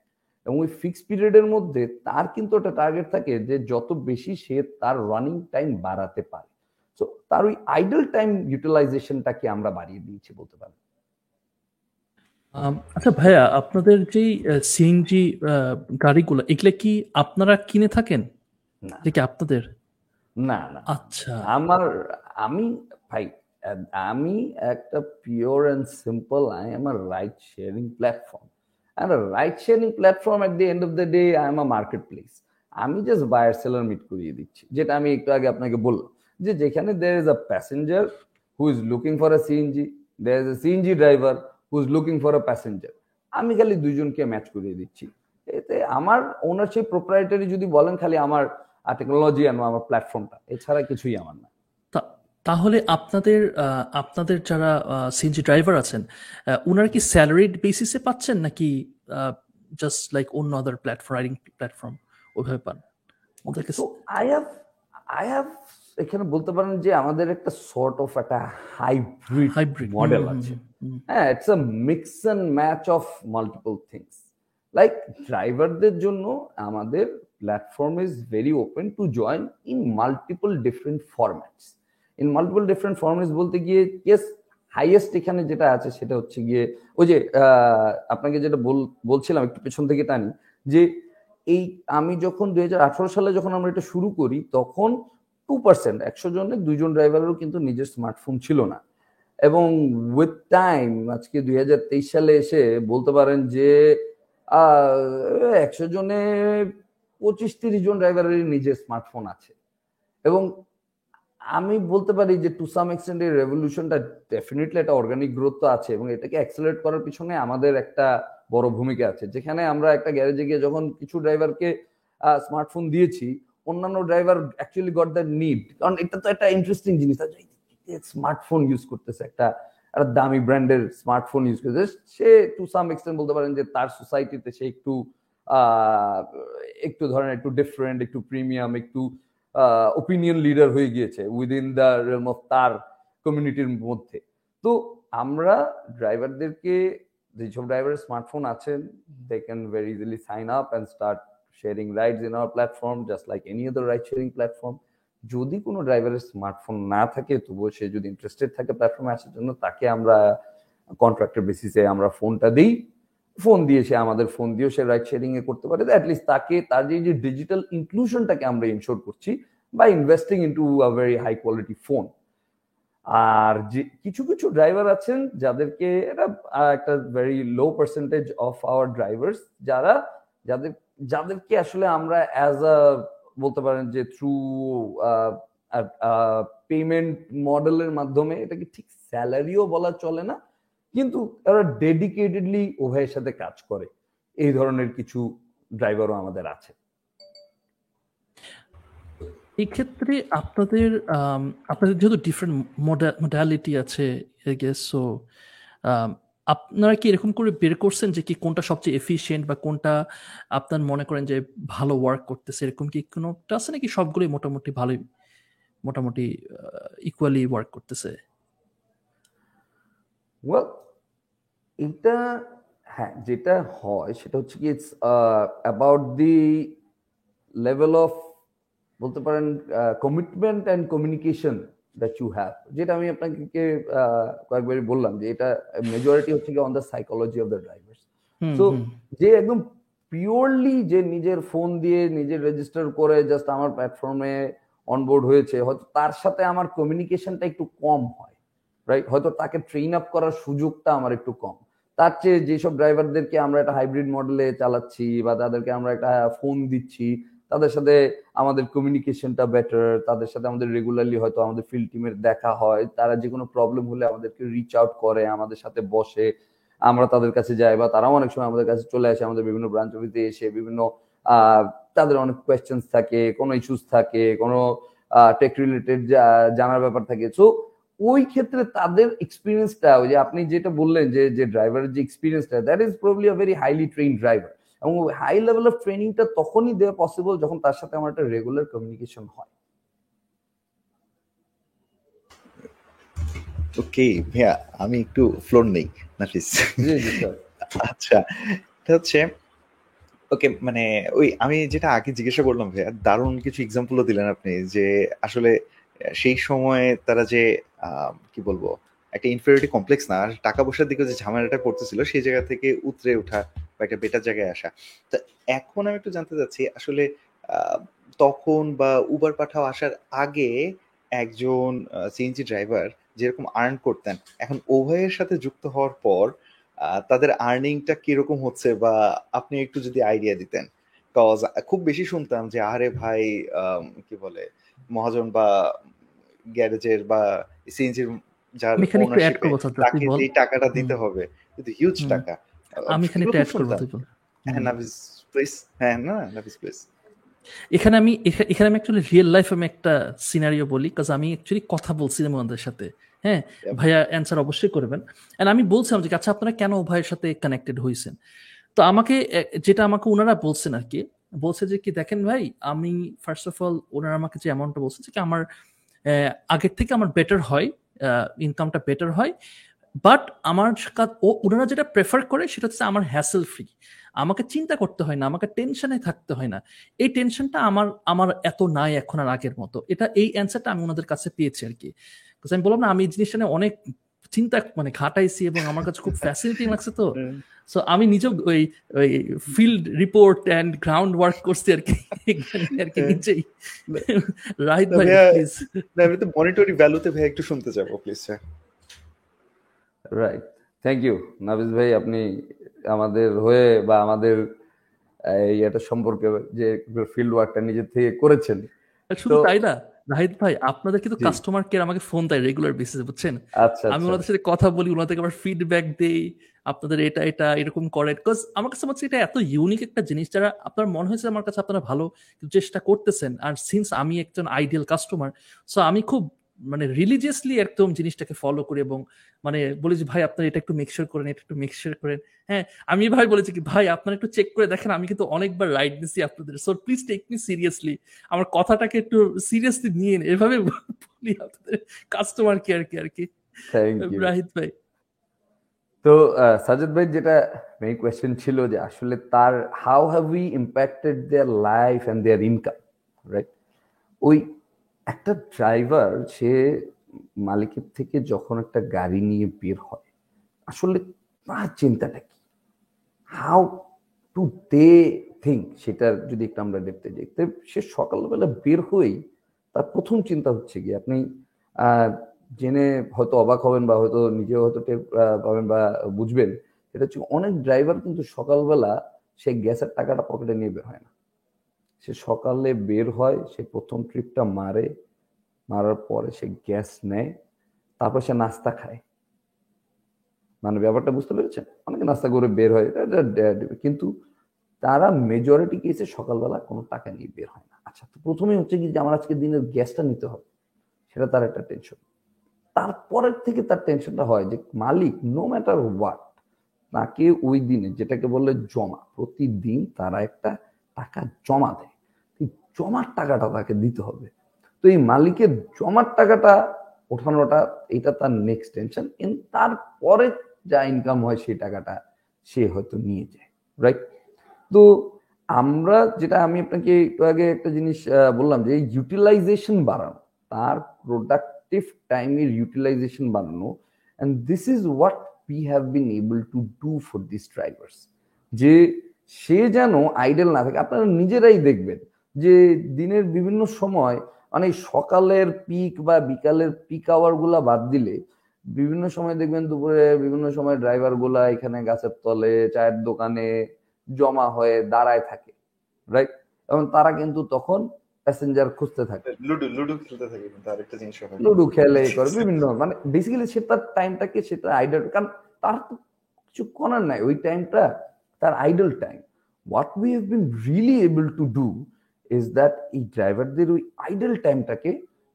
এবং ওই ফিক্স পিরিয়ডের মধ্যে তার কিন্তু একটা টার্গেট থাকে যে যত বেশি সে তার রানিং টাইম বাড়াতে পারে। তো তার ওই আইডল টাইম ইউটিলাইজেশনটাকে আমরা বাড়িয়ে দিয়েছি বলতে পারি আচ্ছা ভাইয়া আপনাদের যেই সিএনজি গাড়িগুলো এগুলো কি আপনারা কিনে থাকেন? না। আপনাদের? না না। আচ্ছা। আমার আমি ভাই আমি একটা pure and simple I am a ride sharing platform and ride sharing platform at the end of the day I am a market place আমি জাস্ট বায়ার সেলার মিট করিয়ে দিচ্ছি। যেটা আমি একটু আগে আপনাকে বললাম যে যেখানে there is a passenger who is looking for a CNG there is a CNG driver who is looking for a passenger আমি খালি দুইজনকে ম্যাচ করিয়ে দিচ্ছি। এতে আমার ওনারশিপ প্রোপ্রাইটারি যদি বলেন, খালি আমার টেকনোলজি আর আমার প্ল্যাটফর্মটা এছাড়া কিছুই আমার না। তাহলে আপনাদের আপনাদের যারা সিএনজি ড্রাইভার আছেন ওনারা কি স্যালারিড বেসিসে পাচ্ছেন নাকি জাস্ট লাইক অন্য আদার প্ল্যাটফর্ম রাইডিং প্ল্যাটফর্ম ওইভাবে পান? ওদেরকে আই হ্যাভ আই হ্যাভ এখানে বলতে পারেন যে আমাদের একটা সর্ট অফ একটা হাইব্রিড হাইব্রিড মডেল আছে। হ্যাঁ it's a mix and match of multiple things like ড্রাইভারদের জন্য আমাদের platform is very open to join in multiple different formats in multiple different formats বলতে গিয়ে ইয়েস হাইয়েস্ট এখানে যেটা আছে সেটা হচ্ছে গিয়ে, ওই যে আপনাকে যেটা বল- বলছিলাম একটু পেছন থেকে টানি, যে এই আমি যখন দু হাজার আঠারো সালে যখন আমরা এটা শুরু করি, তখন টু পার্সেন্ট একশো জনের দুইজন ড্রাইভারেরও কিন্তু নিজের স্মার্টফোন ছিল না। এবং উইথ টাইম আজকে দুই হাজার তেইশ সালে এসে বলতে পারেন যে একশো জনে পঁচিশ তিরিশ জন ড্রাইভারেরই নিজের স্মার্টফোন আছে। এবং আমি বলতে পারি যে টু সাম এক্সটেন্ট এই রেভলিউশনটা ডেফিনেটলি একটা অর্গানিক গ্রোথ তো আছে এবং এটাকে অ্যাক্সেলারেট করার পিছনে আমাদের একটা বড় ভূমিকা আছে। যেখানে আমরা একটা গ্যারেজে গিয়ে যখন কিছু ড্রাইভারকে স্মার্টফোন দিয়েছি, অন্যান্য driver actually got the need কারণ এটা তো একটা ইন্টারেস্টিং জিনিস আছে স্মার্টফোন ইউজ করতেছে, একটা একটা দামি ব্র্যান্ডের স্মার্টফোন ইউজ করতেছে। সে টু সাম এক্সটেন্ট বলতে পারেন যে তার সোসাইটিতে সে একটু একটু ধরেন একটু ডিফারেন্ট একটু প্রিমিয়াম একটু ওপিনিয়ন লিডার হয়ে গিয়েছে উইদিন দ্য রেলম অফ তার কমিউনিটির মধ্যে। তো আমরা ড্রাইভারদেরকে যেসব ড্রাইভারের স্মার্টফোন আছেন they can very easily sign up and start sharing rides in our platform just like any other ride sharing platform যদি কোনো ড্রাইভারের স্মার্টফোন না থাকে, তবুও সে যদি ইন্টারেস্টেড থাকে প্ল্যাটফর্মে আসার জন্য, তাকে আমরা কন্ট্রাক্টের বেসিসে আমরা ফোনটা দিই। ফোন দিয়ে সে আমাদের ফোন দিয়েও সে রাইড শেয়ারিং এ করতে পারে। অ্যাটলিস্ট তাকে, তার যে যে ডিজিটাল ইনক্লুশনটাকে আমরা ইনশোর করছি by investing into a very high quality phone আর যে, কিছু কিছু ড্রাইভার আছেন যাদেরকে এটা একটা very low percentage of our drivers যারা, যাদের, যাদেরকে আসলে আমরা অ্যাজ আ বলতে পারেন যে থ্রু পেমেন্ট মডেলের মাধ্যমে এটাকে ঠিক স্যালারিও বলা চলে না। কিন্তু তারা ডেডিকেটেডলি উভয়ের সাথে কাজ করে। এই ধরনের কিছু ড্রাইভারও আমাদের আছে। এক্ষেত্রে আপনাদের আপনাদের যেহেতু ডিফারেন্ট মোডালিটি আছে সো আপনারা কি এরকম করে বের করছেন যে কি কোনটা সবচেয়ে এফিশিয়েন্ট বা কোনটা আপনার মনে করেন যে ভালো ওয়ার্ক করতেছে? এরকম কি কোনোটা আছে নাকি সবগুলোই মোটামুটি ভালোই মোটামুটি ইকুয়ালি ওয়ার্ক করতেছে? ওয়েল এটা হ্যাঁ যেটা হয় সেটা হচ্ছে কি it's about the level of বলতে পারেন commitment and communication that you have যেটা আমি আপনাকে আহ, কয়েকবারই বললাম যে এটা মেজরিটি হচ্ছে কি on the psychology of the drivers So, যে একদম পিওরলি যে নিজের ফোন দিয়ে নিজের রেজিস্টার করে জাস্ট আমার প্ল্যাটফর্মে অনবোর্ড হয়েছে হয়তো তার সাথে আমার কমিউনিকেশনটা একটু কম হয় রাইট হয়তো তাকে ট্রেন আপ করার সুযোগটা আমার একটু কম। তার চেয়ে যেসব ড্রাইভারদেরকে আমরা একটা হাইব্রিড মডেলে চালাচ্ছি বা তাদেরকে আমরা একটা ফোন দিচ্ছি, তাদের সাথে আমাদের কমিউনিকেশনটা বেটার তাদের সাথে আমাদের রেগুলারলি হয়তো আমাদের ফিল্ড টিমের দেখা হয়, তারা যে কোনো প্রবলেম হলে আমাদেরকে রিচ আউট করে, আমাদের সাথে বসে, আমরা তাদের কাছে যাই বা তারাও অনেক সময় আমাদের কাছে চলে আসে, আমাদের বিভিন্ন ব্রাঞ্চ অফিসে এসে বিভিন্ন তাদের অনেক কোয়েশ্চেন্স থাকে, কোনো ইস্যুস থাকে, কোনো টেক রিলেটেড জানার ব্যাপার থাকে। সো ওই ক্ষেত্রে তাদের এক্সপিরিয়েন্সটা ওই যে আপনি যেটা বললেন যে যে ড্রাইভারের যে এক্সপিরিয়েন্সটা that is probably a very highly train driver এবং হাই লেভেল অফ ট্রেনিংটা তখনই দেওয়া পসিবল যখন তার সাথে আমার একটা রেগুলার কমিউনিকেশন হয়। ওকে ভাইয়া আমি একটু ফ্লোর নেই নাফিস আচ্ছা এটা হচ্ছে ওকে মানে ওই আমি যেটা আগে জিজ্ঞাসা করলাম ভাইয়া দারুণ কিছু এক্সাম্পলও দিলেন আপনি যে আসলে সেই সময়ে তারা যে কি বলব, একটা ইনফেরিটি কমপ্লেক্স না টাকা পয়সার দিকে যে ঝামেলাটা পড়তেছিল সেই জায়গা থেকে উতরে ওঠা বা একটা বেটার জায়গায় আসা। তো এখন আমি একটু জানতে চাচ্ছি, আসলে তখন বা উবার পাঠাও আসার আগে একজন সিএনজি ড্রাইভার যেরকম আর্ন করতেন, এখন উভয়ের সাথে যুক্ত হওয়ার পর তাদের আর্নিংটা কীরকম হচ্ছে বা আপনি একটু যদি আইডিয়া দিতেন? কজ খুব বেশি শুনতাম যে, আরে ভাই কি বলে মহাজন বা গ্যারেজের বা সিএনজির যার তাকে এই টাকাটা দিতে হবে কিন্তু হিউজ টাকা। আমি এখানে একটু অ্যাড বল। হ্যাঁ নাভিস প্লেস হ্যাঁ না নাভিস প্লেস এখানে আমি এখানে আমি অ্যাকচুয়ালি রিয়েল লাইফ আমি একটা সিনারিও বলি কাজ আমি অ্যাকচুয়ালি কথা বলছিলাম ওনাদের সাথে। হ্যাঁ ভাইয়া অ্যান্সার অবশ্যই করবেন। এন্ড আমি বলছিলাম যে আচ্ছা আপনারা কেন ভাইয়ের সাথে কানেক্টেড হয়েছেন তো আমাকে যেটা আমাকে ওনারা বলছেন আর কি বলছে যে কি, দেখেন ভাই, আমি ফার্স্ট অফ অল ওনারা আমাকে যে অ্যামাউন্টটা বলছে যে আমার আগের থেকে আমার বেটার হয় ইনকামটা বেটার হয় বাট আমার ও, ওনারা যেটা প্রেফার করে সেটা হচ্ছে আমার হ্যাসেল ফ্রি আমাকে চিন্তা করতে হয় না, আমাকে টেনশনে থাকতে হয় না। এই টেনশনটা আমার আমার এত নাই এখন আর আগের মতো। এটা, এই অ্যান্সারটা আমি ওনাদের কাছে পেয়েছি আর কি। আমি বললাম না, আমি এই জিনিসটা নিয়ে অনেক চিন্তা মানে ঘাটাইছি এবং আমার কাছে খুব ফ্যাসিলিটি লাগছে তো। সো আমি নিজেও ওই ওই field report and ground work করছি আর কি। আর কি হ্যাঁ। নিজেই। রাইট ভাই ভাইয়া- প্লিজ আমি তো মনিটরি ভ্যালুতে ভাই একটু শুনতে যাব please sir right thank you Nafees ভাই আপনি আমাদের হয়ে বা আমাদের এই এটা সম্পর্কে যে ফিল্ড ওয়ার্কটা নিজের থেকে করেছেন। শুধু তাই না রাহিদ ভাই আপনাদের কিন্তু কাস্টমার কেয়ার আমাকে ফোন দেয় রেগুলার বেসিসে বুঝছেন? আচ্ছা আমি আচ্ছা। ওনাদের সাথে কথা বলি ওনাদেরকে আবার ফিডব্যাক দেই আপনাদের এটা এটা এরকম করে। বিকজ আমার কাছে হচ্ছে এটা এত ইউনিক একটা জিনিস যারা আপনার মনে হয়েছে আমার কাছে আপনারা ভালো চেষ্টা করতেছেন। আর সিন্স আমি একজন আইডিয়াল কাস্টমার সো আমি খুব মানে রিলিজিয়াসলি একদম জিনিসটাকে ফলো করি এবং মানে বলি যে ভাই আপনারা এটা একটু মেকশিওর করেন এটা একটু মেকশিওর করেন। হ্যাঁ আমি ভাই বলেছি কি ভাই আপনারা একটু চেক করে দেখেন আমি কিন্তু অনেকবার রাইড দিছি আপনাদের। So please take me seriously আমার কথাটাকে একটু সিরিয়াসলি নিয়ে নিন। এভাবে বলি আপনাদের কাস্টমার কেয়ার কি আর কি। থ্যাংক ইউ রাহিদ ভাই। তো সাজেদ ভাই যেটা মেইন কোয়েশ্চেন ছিল যে আসলে তার how have we impacted their life and their income right ওই একটা ড্রাইভার সে মালিকের থেকে যখন একটা গাড়ি নিয়ে বের হয়, আসলে তার চিন্তাটা কি? হাউ টু দে থিঙ্ক সেটা যদি একটু আমরা দেখতে যাই, তো সে সকালবেলা বের হয়েই তার প্রথম চিন্তা হচ্ছে কি আপনি জেনে হয়তো অবাক হবেন বা হয়তো নিজেও হয়তো টের পাবেন বা বুঝবেন, সেটা হচ্ছে অনেক ড্রাইভার কিন্তু সকালবেলা সে গ্যাসের টাকাটা পকেটে নিয়ে বের হয় না। সে সকালে বের হয়, সে প্রথম ট্রিপটা মারে, মারার পরে সে গ্যাস নেয়, তারপর সে নাস্তা খায়। মানে ব্যাপারটা বুঝতে পেরেছেন? অনেকে নাস্তা করে বের হয় কিন্তু তারা মেজরিটি কেসে সকালবেলা কোনো টাকা নিয়ে বের হয় না। আচ্ছা তো প্রথমেই হচ্ছে কি যে আমার আজকে দিনের গ্যাসটা নিতে হবে, সেটা তার একটা টেনশন তারপরের থেকে তার টেনশনটা হয় যে মালিক নো ম্যাটার হোয়াট তাকে ওই দিনে যেটাকে বললে জমা, প্রতিদিন তারা একটা টাকা জমা দেয়। জমার টাকাটা তাকে দিতে হবে। তো এই মালিকের জমার টাকাটা ওঠানোটা এটা তার নেক্সট টেনশন ইন তারপরে যা ইনকাম হয় সেই টাকাটা সে হয়তো নিয়ে যায় রাইট তো আমরা যেটা আমি আপনাকে একটু আগে একটা জিনিস বললাম যে ইউটিলাইজেশন বাড়ানো, তার প্রোডাক্টিভ টাইমের ইউটিলাইজেশন বাড়ানো and this is what we have been able to do for this drivers যে সে যেন আইডল না থাকে। আপনারা নিজেরাই দেখবেন যে দিনের বিভিন্ন সময় মানে সকালের পিক বা বিকালের পিক আওয়ারগুলা বাদ দিলে বিভিন্ন সময় দেখবেন দুপুরে বিভিন্ন সময় ড্রাইভারগুলা এখানে গাছের তলে চায়ের দোকানে জমা হয়ে দাঁড়ায় থাকে রাইট এবং তারা কিন্তু তখন প্যাসেঞ্জার খুঁজতে থাকে। লুডো লুডো খেলতে থাকি কিন্তু আরেকটা জিনিস লুডু খেলে করে বিভিন্ন মানে বেসিক্যালি সে তার টাইমটাকে সেটা আইডল কারণ তার তো কিছু করার নাই ওই টাইমটা তার idle time what we have been really able to do is that এই ড্রাইভারদের ওই আইডল টাইমটাকে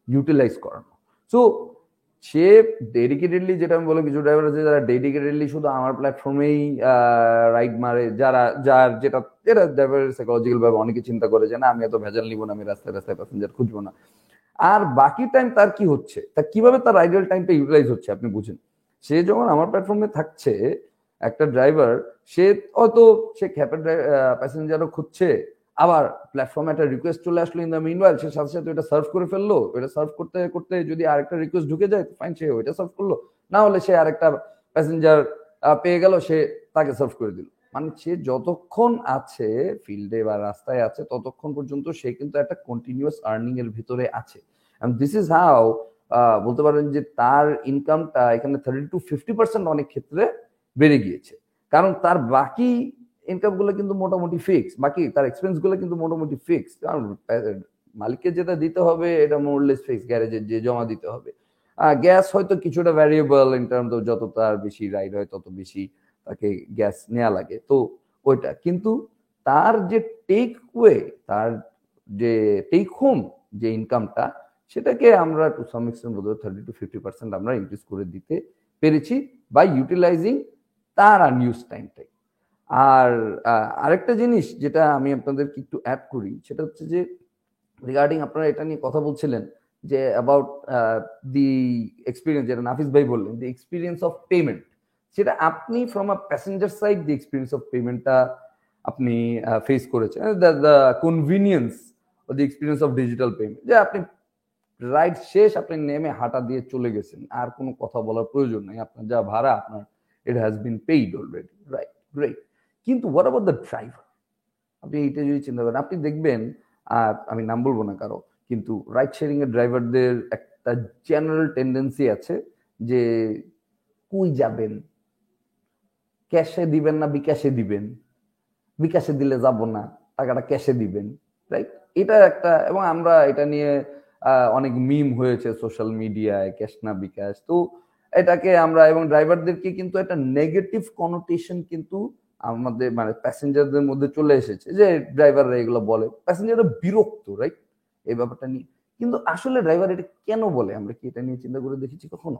ইউটিলাইজ করানো। সো সে ডেডিকেটেডলি যেটা আমি বলে কিছু ড্রাইভার আছে যারা ডেডিকেটেডলি শুধু আমার প্ল্যাটফর্মেই রাইড মারে। যারা, যার যেটা যেটা ড্রাইভারের সাইকোলজিক্যাল ভাবে অনেকে চিন্তা করে যে, না, আমি এত ভেজাল নিব না, আমি রাস্তায় রাস্তায় প্যাসেঞ্জার খুঁজবো না। আর বাকি টাইম তার কি হচ্ছে? তা কীভাবে তার আইডিয়াল টাইমটা ইউটিলাইজ হচ্ছে, আপনি বুঝেন। সে যখন আমার প্ল্যাটফর্মে থাকছে, একটা ড্রাইভার সে হয়তো, সে খ্যাপের প্যাসেঞ্জারও খুঁজছে আবার প্ল্যাটফর্মে একটা রিকোয়েস্ট চলে আসলো ইন দ্য মিনওয়াইল সে সাথে সাথে ওটা সার্ভ করে ফেলল ওটা সার্ভ করতে করতে যদি আরেকটা রিকোয়েস্ট ঢুকে যায় ফাইন সে ওইটা সার্ভ করল। না হলে সে আরেকটা প্যাসেঞ্জার পেয়ে গেল, সে তাকে সার্ভ করে দিল। মানে সে যতক্ষণ আছে ফিল্ডে বা রাস্তায় আছে, ততক্ষণ পর্যন্ত সে কিন্তু একটা কন্টিনিউয়াস আর্নিং এর ভিতরে আছে। দিস ইজ হাউ বলতে পারেন যে তার ইনকামটা এখানে থার্টি টু ফিফটি পার্সেন্ট অনেক ক্ষেত্রে বেড়ে গিয়েছে। কারণ তার বাকি ইনকামগুলো কিন্তু মোটামুটি ফিক্স বাকি তার এক্সপেন্সগুলো কিন্তু মোটামুটি ফিক্স কারণ মালিককে যেটা দিতে হবে, এটা মোরলেস ফিক্স গ্যারেজে যে জমা দিতে হবে। গ্যাস হয়তো কিছুটা ভ্যারিয়েবল ইন টার্ম যত তার বেশি রাইড হয়, তত বেশি তাকে গ্যাস নেওয়া লাগে, তো ওইটা। কিন্তু তার যে টেক ওয়ে তার যে টেক হোম যে ইনকামটা সেটাকে আমরা টু সাম এক্সটেন্ট বোধ থার্টি টু ফিফটি পার্সেন্ট আমরা ইনক্রিজ করে দিতে পেরেছি বাই ইউটিলাইজিং তার আনইউজ টাইমটাই আর আরেকটা জিনিস যেটা আমি আপনাদেরকে একটু অ্যাড করি, সেটা হচ্ছে যে রিগার্ডিং আপনারা এটা নিয়ে কথা বলছিলেন যে অ্যাবাউট দি এক্সপিরিয়েন্স যেটা নাফিস ভাই বললেন দি এক্সপিরিয়েন্স অফ পেমেন্ট সেটা আপনি from a passenger side the experience of পেমেন্টটা আপনি ফেস করেছেন the convenience the experience of digital payment যে আপনি রাইড শেষ, আপনি নেমে হাঁটা দিয়ে চলে গেছেন, আর কোনো কথা বলার প্রয়োজন নেই, আপনার যা ভাড়া, আপনার it has been paid already right great কিন্তু হোয়াট অ্যাবাউট দ্য ড্রাইভার আপনি এইটা যদি চিন্তা করেন, আপনি দেখবেন, আর আমি নাম বলব না কারও, কিন্তু রাইড শেয়ারিং এর ড্রাইভারদের একটা জেনারেল টেন্ডেন্সি আছে যে কুই যাবেন? ক্যাশে দিবেন না বিকাশে দিবেন? বিকাশে দিলে যাব না, টাকাটা ক্যাশে দিবেন রাইট এটা একটা, এবং আমরা এটা নিয়ে অনেক মিম হয়েছে সোশ্যাল মিডিয়ায় ক্যাশ না বিকাশ। তো এটাকে আমরা, এবং ড্রাইভারদেরকে কিন্তু একটা নেগেটিভ কনোটেশন কিন্তু আমাদের মানে প্যাসেঞ্জারদের মধ্যে চলে এসেছে যে ড্রাইভাররা এগুলো বলে। প্যাসেঞ্জাররা বিরক্ত রাইট এই ব্যাপারটা নিয়ে। কিন্তু আসলে ড্রাইভার এটা কেন বলে? আমরা কি এটা নিয়ে চিন্তা করে দেখেছি কখনো?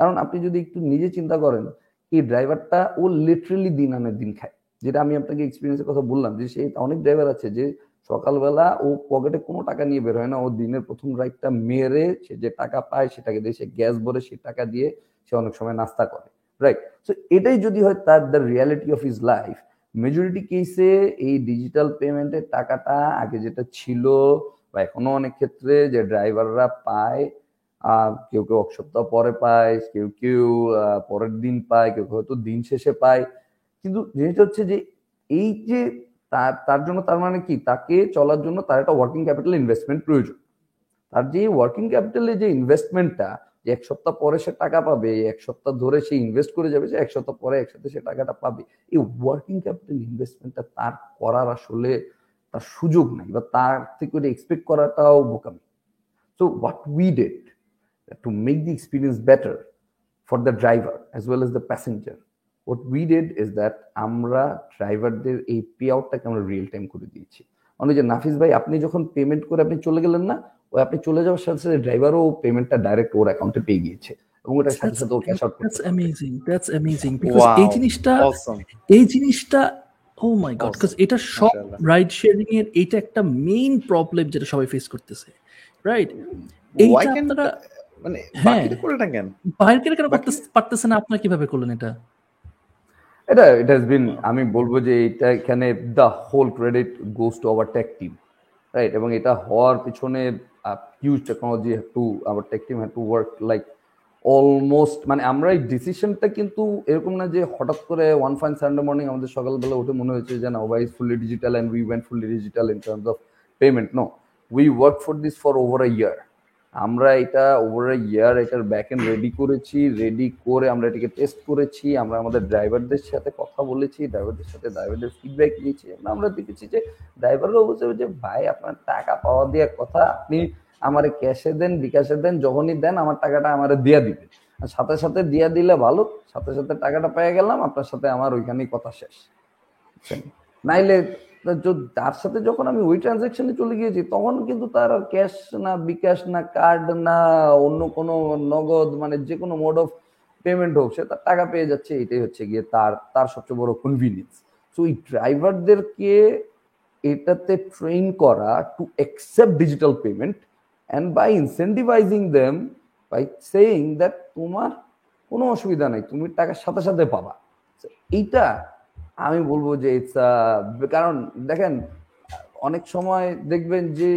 কারণ আপনি যদি একটু নিজে চিন্তা করেন এই ড্রাইভারটা ও লিটারেলি দিন আনে দিন খায়। যেটা আমি আপনাকে এক্সপিরিয়েন্সের কথা বললাম যে সেই অনেক ড্রাইভার আছে যে সকালবেলা ও পকেটে কোনো টাকা নিয়ে বের হয় না। ও দিনের প্রথম রাইডটা মেরে সে যে টাকা পায় সেটাকে দিয়ে সে গ্যাস ভরে সে টাকা দিয়ে সে অনেক সময় নাস্তা করে। রাইট সো এটাই যদি হয়, তার the reality of his life majority কেসে এই ডিজিটাল পেমেন্টের টাকাটা আগে যেটা ছিল, বা এখনও অনেক ক্ষেত্রে যে ড্রাইভাররা পায় কেউ কেউ এক সপ্তাহ পরে পায়, কেউ কেউ পরের দিন পায়, কেউ হয়তো দিন শেষে পায়। কিন্তু জিনিসটা হচ্ছে যে, এই যে তার জন্য তার মানে কি? তাকে চলার জন্য তার একটা ওয়ার্কিং ক্যাপিটাল ইনভেস্টমেন্ট প্রয়োজন। তার যে ওয়ার্কিং ক্যাপিটালে যে ইনভেস্টমেন্টটা যে এক সপ্তাহ পরে সে টাকা পাবে, এক সপ্তাহ ধরে সে ইনভেস্ট করে যাবে, যে এক সপ্তাহ পরে একসাথে সে টাকাটা পাবে। এই ওয়ার্কিং ক্যাপিটাল ইনভেস্টমেন্টটা তার করার আসলে তার সুযোগ নাই বা তার থেকে ওটা এক্সপেক্ট করাটাও বোকামি। So what we did to make the experience better for the driver as well as the passenger what we did is that আমরা ড্রাইভারদের এই পে আউটটাকে আমরা রিয়েল টাইম করে দিয়েছি। অনেক যে নাফিস ভাই, আপনি যখন পেমেন্ট করে আপনি চলে গেলেন না ওই আপনি চলে যাওয়ার সাথে সাথে ড্রাইভারও পেমেন্টটা ডাইরেক্ট ওর অ্যাকাউন্টে পেয়ে গিয়েছে এবং ওটার সাথে সাথে ও cash out that's. Amazing that's amazing because এই জিনিসটা এই জিনিসটা ও মাই গড বিকজ এটা সব রাইড শেয়ারিং এর এটা একটা মেইন প্রবলেম যেটা সবাই ফেস করতেছে রাইট এইটা আপনারা মানে হ্যাঁ। করে না কেন? বাইরে কেন পারতেছে না আপনারা কীভাবে করলেন এটা? এটা ইট হ্যাজ বিন আমি বলব যে এটা এখানে the whole credit goes to our tech team right এবং এটা হওয়ার পিছনে huge technology have to our tech team had to work like almost মানে আমরা এই ডিসিশনটা কিন্তু এরকম না যে হঠাৎ করে ওয়ান ফাইন সানডে মর্নিং আমাদের সকালবেলা উঠে মনে হয়েছে যে না why fully digital and we went fully digital in terms of payment no we work for this for over a year আমরা এটা ওভার ইয়ার এটার ব্যাক এন্ড রেডি করেছি রেডি করে আমরা এটাকে টেস্ট করেছি, আমরা আমাদের ড্রাইভারদের সাথে কথা বলেছি ড্রাইভারদের সাথে ড্রাইভারদের ফিডব্যাক নিয়েছি আমরা দেখেছি যে ড্রাইভাররাও বলছে যে, ভাই, আপনার টাকা পাওয়া দেওয়ার কথা আপনি আমার ক্যাশে দেন, বিকাশে দেন, যখনই দেন আমার টাকাটা আমার দিয়া দিবেন। আর সাথে সাথে দিয়া দিলে ভালো, সাথে সাথে টাকাটা পেয়ে গেলাম, আপনার সাথে আমার ওইখানেই কথা শেষ। নাইলে তার সাথে যখন আমি ওই ট্রানজাকশনে চলে গিয়েছি, তখন কিন্তু তার আর ক্যাশ না, বিকাশ না কার্ড না, অন্য কোনো নগদ মানে যে কোনো মোড অফ পেমেন্ট হোক, সে তার টাকা পেয়ে যাচ্ছে। এটাই হচ্ছে গিয়ে তার তার সবচেয়ে বড় কনভিনিয়েন্স সো এই ড্রাইভারদেরকে এটাতে ট্রেন করা to accept digital payment and by incentivising them by saying that তোমার কোনো অসুবিধা নেই, তুমি টাকার সাথে সাথে পাবা। এইটা আমি বলব যে ইটস কারণ দেখেন, অনেক সময় দেখবেন যে,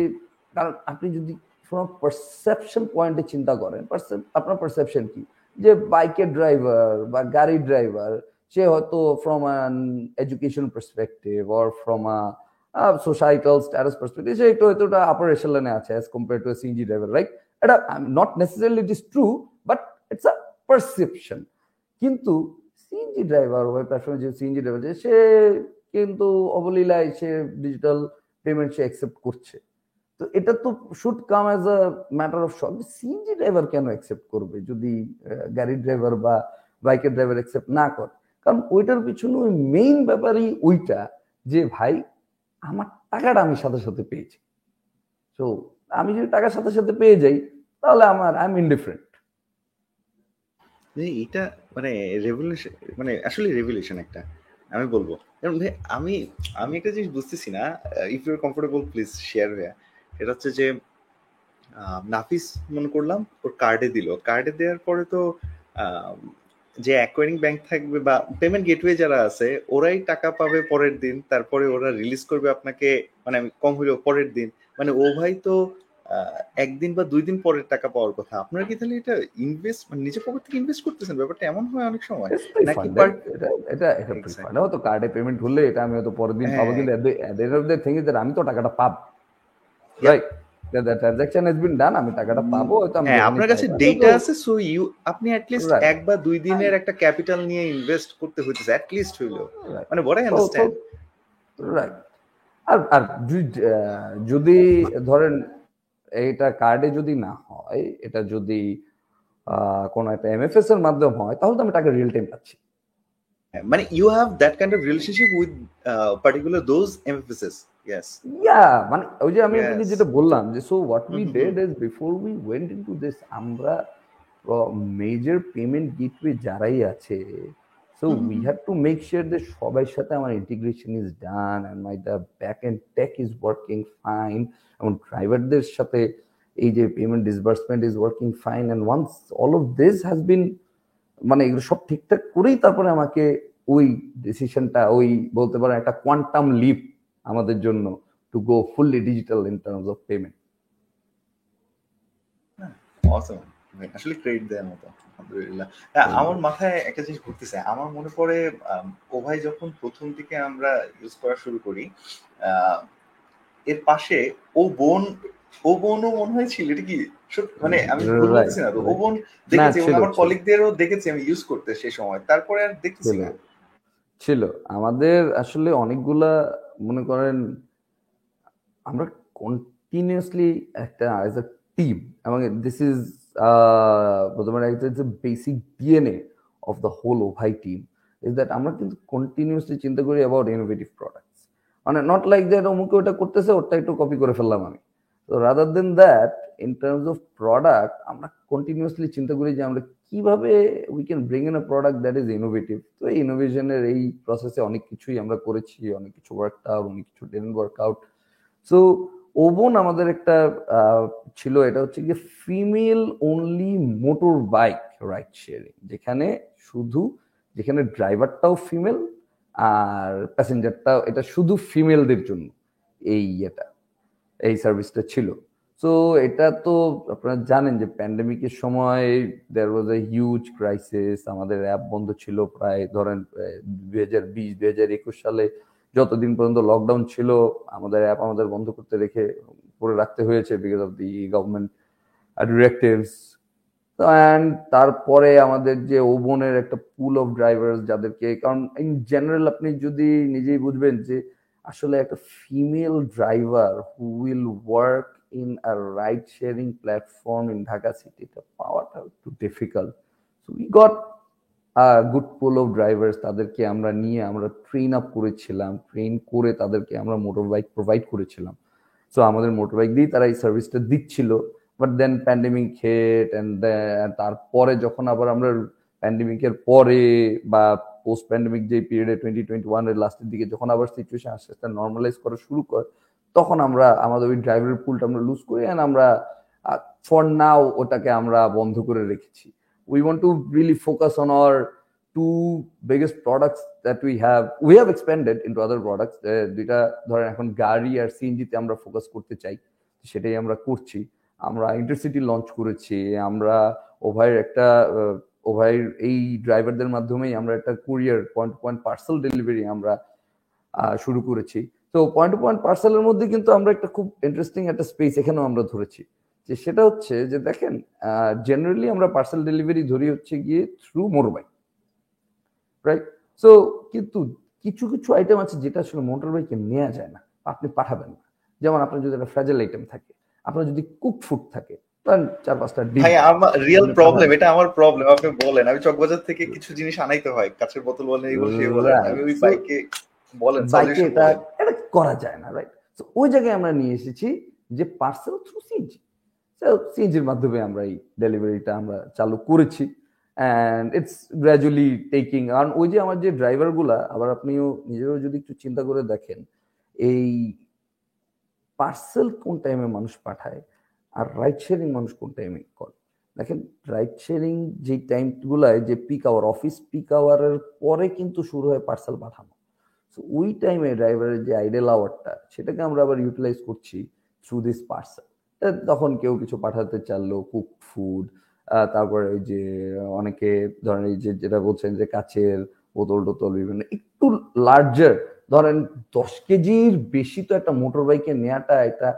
কারণ আপনি যদি কোনো পারসেপশন পয়েন্টে চিন্তা করেন আপনার পারসেপশন কি? যে বাইকের ড্রাইভার বা গাড়ির ড্রাইভার সে হয়তো from an education perspective or from a societal status perspective সে একটু হয়তো ওটা আপার এশালনে আছে as compare to CNG driver right এটা not necessarily it is true but it's a perception কিন্তু সিএনজি ড্রাইভার ওই প্ল্যাটফর্মে যে সিএনজি ড্রাইভার সে কিন্তু অবলীলায় সে ডিজিটাল পেমেন্ট সে অ্যাকসেপ্ট করছে। তো এটা তো should come as a matter of শখ সিএনজি ড্রাইভার কেন অ্যাকসেপ্ট করবে যদি গাড়ির ড্রাইভার বা বাইকের ড্রাইভার অ্যাকসেপ্ট না করে? কারণ ওইটার পিছনে ওই মেইন ব্যাপারই ওইটা যে ভাই, আমার টাকাটা আমি সাথে সাথে পেয়েছি। তো আমি যদি টাকার সাথে সাথে পেয়ে যাই, তাহলে আমার আই এম ইনডিফারেন্ট এটা মানে রেভলিউশন মানে আসলে রেভলিউশন একটা, আমি বলব। কারণ ভাই, আমি আমি একটা জিনিস বুঝতেছি না if you're comfortable please share হয়ে এটা হচ্ছে যে নাফিস মনে করলাম, ওর কার্ডে দিল। কার্ডে দেওয়ার পরে তো যে অ্যাকোয়ারিং ব্যাংক থাকবে বা পেমেন্ট গেটওয়ে যারা আছে, ওরাই টাকা পাবে পরের দিন, তারপরে ওরা রিলিজ করবে আপনাকে মানে কম হলেও পরের দিন। মানে ও ভাই তো একদিন বা দুই দিন পরের টাকা পাওয়ার কথা। আপনারা কি তাহলে এটা ইনভেস্ট মানে নিজের পকেট থেকে ইনভেস্ট করতেছেন? ব্যাপারটা এমন হয় অনেক সময়। নাকি এটা এটা এটা. প্রিফার্ড হয়তো কার্ডে পেমেন্ট হলে এটা আমি হয়তো পরের দিন পাবো হ্যাঁ। কিন্তু থিং ইজ আমি তো টাকাটা পাবো. Right the transaction has been done আমি টাকাটা পাবো হয়তো আমি হ্যাঁ আপনার কাছে ডেটা তো- আছে সো ইউ আপনি অ্যাটলিস্ট Right. এক বা দুই দিনের একটা ক্যাপিটাল নিয়ে ইনভেস্ট করতে হইতেছে অ্যাটলিস্ট হইল। মানে বড় আন্ডারস্ট্যান্ড রাইট আর আর যদি ধরেন এটা কার্ডে যদি না হয় এটা যদি কোনো একটা এমএফএস এর মাধ্যমে হয় তাহলে তো আমি টাকা রিয়েল টাইম পাচ্ছি। মানে you have that kind of relationship with particular those MFSs yeah মানে ওই যে আমি আপনাকে যেটা বললাম যে so what we did is before we went into this আমরা মেজর পেমেন্ট গেটওয়ে যারাই আছে hmm. Have to make sure যে সবার সাথে আমার integration is done and my the back end tech is working fine এবং ড্রাইভারদের সাথে এই যে payment disbursement is working fine and once all of this has been মানে এগুলো সব ঠিকঠাক করেই তারপরে আমাকে ওই ডিসিশনটা ওই বলতে পারেন একটা কোয়ান্টাম লিপ আমাদের জন্য to go fully digital in terms of payment awesome আসলে ক্রেডিট দেওয়ার মতো আলহামদুলিল্লাহ। হ্যাঁ, আমার মাথায় একটা জিনিস ঘুরতেছে। আমার মনে পড়ে ও ভাই যখন প্রথম দিকে আমরা ইউজ করা শুরু করি এর পাশে ও বোন ও বোনও মনে হয় ছিল এটা কি? মানে আমি ভুল বলতেছি না ও বোন দেখেছি আমার কলিগদেরও দেখেছি আমি ইউজ করতে সেই সময়। তারপরে আর দেখতেছি ছিল। না। ছিল। আমাদের আসলে অনেকগুলা মনে করেন আমরা কন্টিনিউসলি একটা অ্যাজ আ টিম এবং দিস ইজ বলতে পারেন একটা basic DNA of the whole Obhai team is that আমরা কিন্তু কন্টিনিউসলি চিন্তা করি অ্যাবাউট ইনোভেটিভ প্রোডাক্টস মানে নট লাইক দ্যাট অমুকে ওটা করতেছে ওটা একটু কপি করে ফেললাম আমি। তো rather than that in terms of product আমরা কন্টিনিউসলি চিন্তা করি যে আমরা কীভাবে we can bring in a product that is innovative তো এই ইনোভেশনের এই প্রসেসে অনেক কিছুই আমরা করেছি, অনেক কিছু ওয়ার্ক আউট অনেক কিছু then work out so Obon আমাদের একটা ছিল, এটা হচ্ছে যে female only motor bike ride sharing যেখানে শুধু, যেখানে ড্রাইভারটাও ফিমেল আর প্যাসেঞ্জারটাও, এটা শুধু ফিমেলদের জন্য এই ইয়েটা, এই সার্ভিসটা ছিল। সো এটা তো আপনারা জানেন যে প্যান্ডেমিকের সময় there was a huge crisis আমাদের অ্যাপ বন্ধ ছিল প্রায়, ধরেন দুই হাজার বিশ, দুই হাজার একুশ সালে যতদিন পর্যন্ত লকডাউন ছিল, আমাদের অ্যাপ আমাদের বন্ধ করতে রেখে করে রাখতে হয়েছে because of the government directives and তারপরে আমাদের যে ওবনের একটা পুল অফ ড্রাইভার্স যাদেরকে, কারণ ইন জেনারেল আপনি যদি নিজেই বুঝবেন যে আসলে একটা female driver who will work in a ride sharing platform in Dhaka সিটিটা পাওয়াটা একটু difficult so we got good pool of drivers তাদেরকে আমরা নিয়ে আমরা ট্রেন আপ করেছিলাম ট্রেন করে তাদেরকে আমরা মোটর বাইক প্রোভাইড করেছিলাম। সো আমাদের মোটর বাইক দিয়েই তারা এই সার্ভিসটা দিচ্ছিল। But then pandemic hit and তারপরে যখন আবার আমরা প্যান্ডেমিকের পরে বা পোস্ট প্যান্ডেমিক যে পিরিয়ডে টোয়েন্টি টোয়েন্টি ওয়ানের লাস্টের দিকে যখন আবার সিচুয়েশন আস্তে আস্তে নর্মালাইজ করা শুরু করে, তখন আমরা, আমাদের ওই ড্রাইভারের পুলটা আমরা লুজ করি অ্যান্ড আমরা ফর নাও ওটাকে আমরা বন্ধ করে রেখেছি। We want to really focus on our two biggest products that we have. We have expanded into other products. দুইটা ধরেন এখন গাড়ি আর সিএনজি তে আমরা ফোকাস করতে চাই, সেটাই আমরা করছি। আমরা ইন্টারসিটি লঞ্চ করেছি, আমরা ওভাইয়ের একটা ওভাইয়ের এই ড্রাইভারদের মাধ্যমেই আমরা একটা courier point point parcel delivery আমরা শুরু করেছি। তো পয়েন্ট পয়েন্ট পার্সেলের মধ্যে কিন্তু আমরা একটা খুব ইন্টারেস্টিং একটা স্পেস এখানেও আমরা ধরেছি। যে সেটা হচ্ছে যে দেখেন জেনারেলি আমরা পার্সেল ডেলিভারি ধরি হচ্ছে গিয়ে থ্রু মোটরবাইক রাইট সো কিন্তু কিছু কিছু আইটেম আছে যেটা আসলে মোটর বাইকে নেওয়া যায় না আপনি পাঠাবেন না। যেমন আপনার যদি একটা ফ্র্যাজাইল আইটেম থাকে আপনার যদি কুক ফুড থাকে চার পাঁচটা ভাই আমার রিয়েল প্রবলেম এটা আমার প্রবলেম আপনি বলেন আমি চকবাজার থেকে কিছু জিনিস আনাইতে হয় কাছের বোতল বলেন এগুলো সে বলেন আমি ওই বাইকে বলেন বাইকে এটা। এটা করা যায় না রাইট তো ওই জায়গায় আমরা নিয়ে এসেছি যে পার্সেল থ্রু সিএনজি সিএনজির মাধ্যমে আমরা এই ডেলিভারিটা আমরা চালু করেছি। অ্যান্ড ইটস গ্র্যাজুয়ালি টেকিং কারণ ওই যে আমার যে ড্রাইভারগুলা আবার আপনিও নিজেরও যদি একটু চিন্তা করে দেখেন, এই পার্সেল কোন টাইমে মানুষ পাঠায়, আর রাইড শেয়ারিং মানুষ কোন টাইমে করে? দেখেন রাইড শেয়ারিং যে টাইমগুলায় যে পিক আওয়ার অফিস পিক আওয়ারের পরে কিন্তু শুরু হয় পার্সেল পাঠানো। সো ওই টাইমে ড্রাইভারের যে আইডেল আওয়ারটা সেটাকে আমরা আবার ইউটিলাইজ করছি থ্রু দিস পার্সেল তখন কেউ কিছু পাঠাতে চাইলো কুক ফুড তারপরে ওই যে অনেকে ধরেন এই যে যেটা বলছেন যে কাচের বোতল টোতল বিভিন্ন, একটু লার্জার ধরেন দশ কেজির বেশি তো একটা মোটর বাইকে নেওয়াটা এটা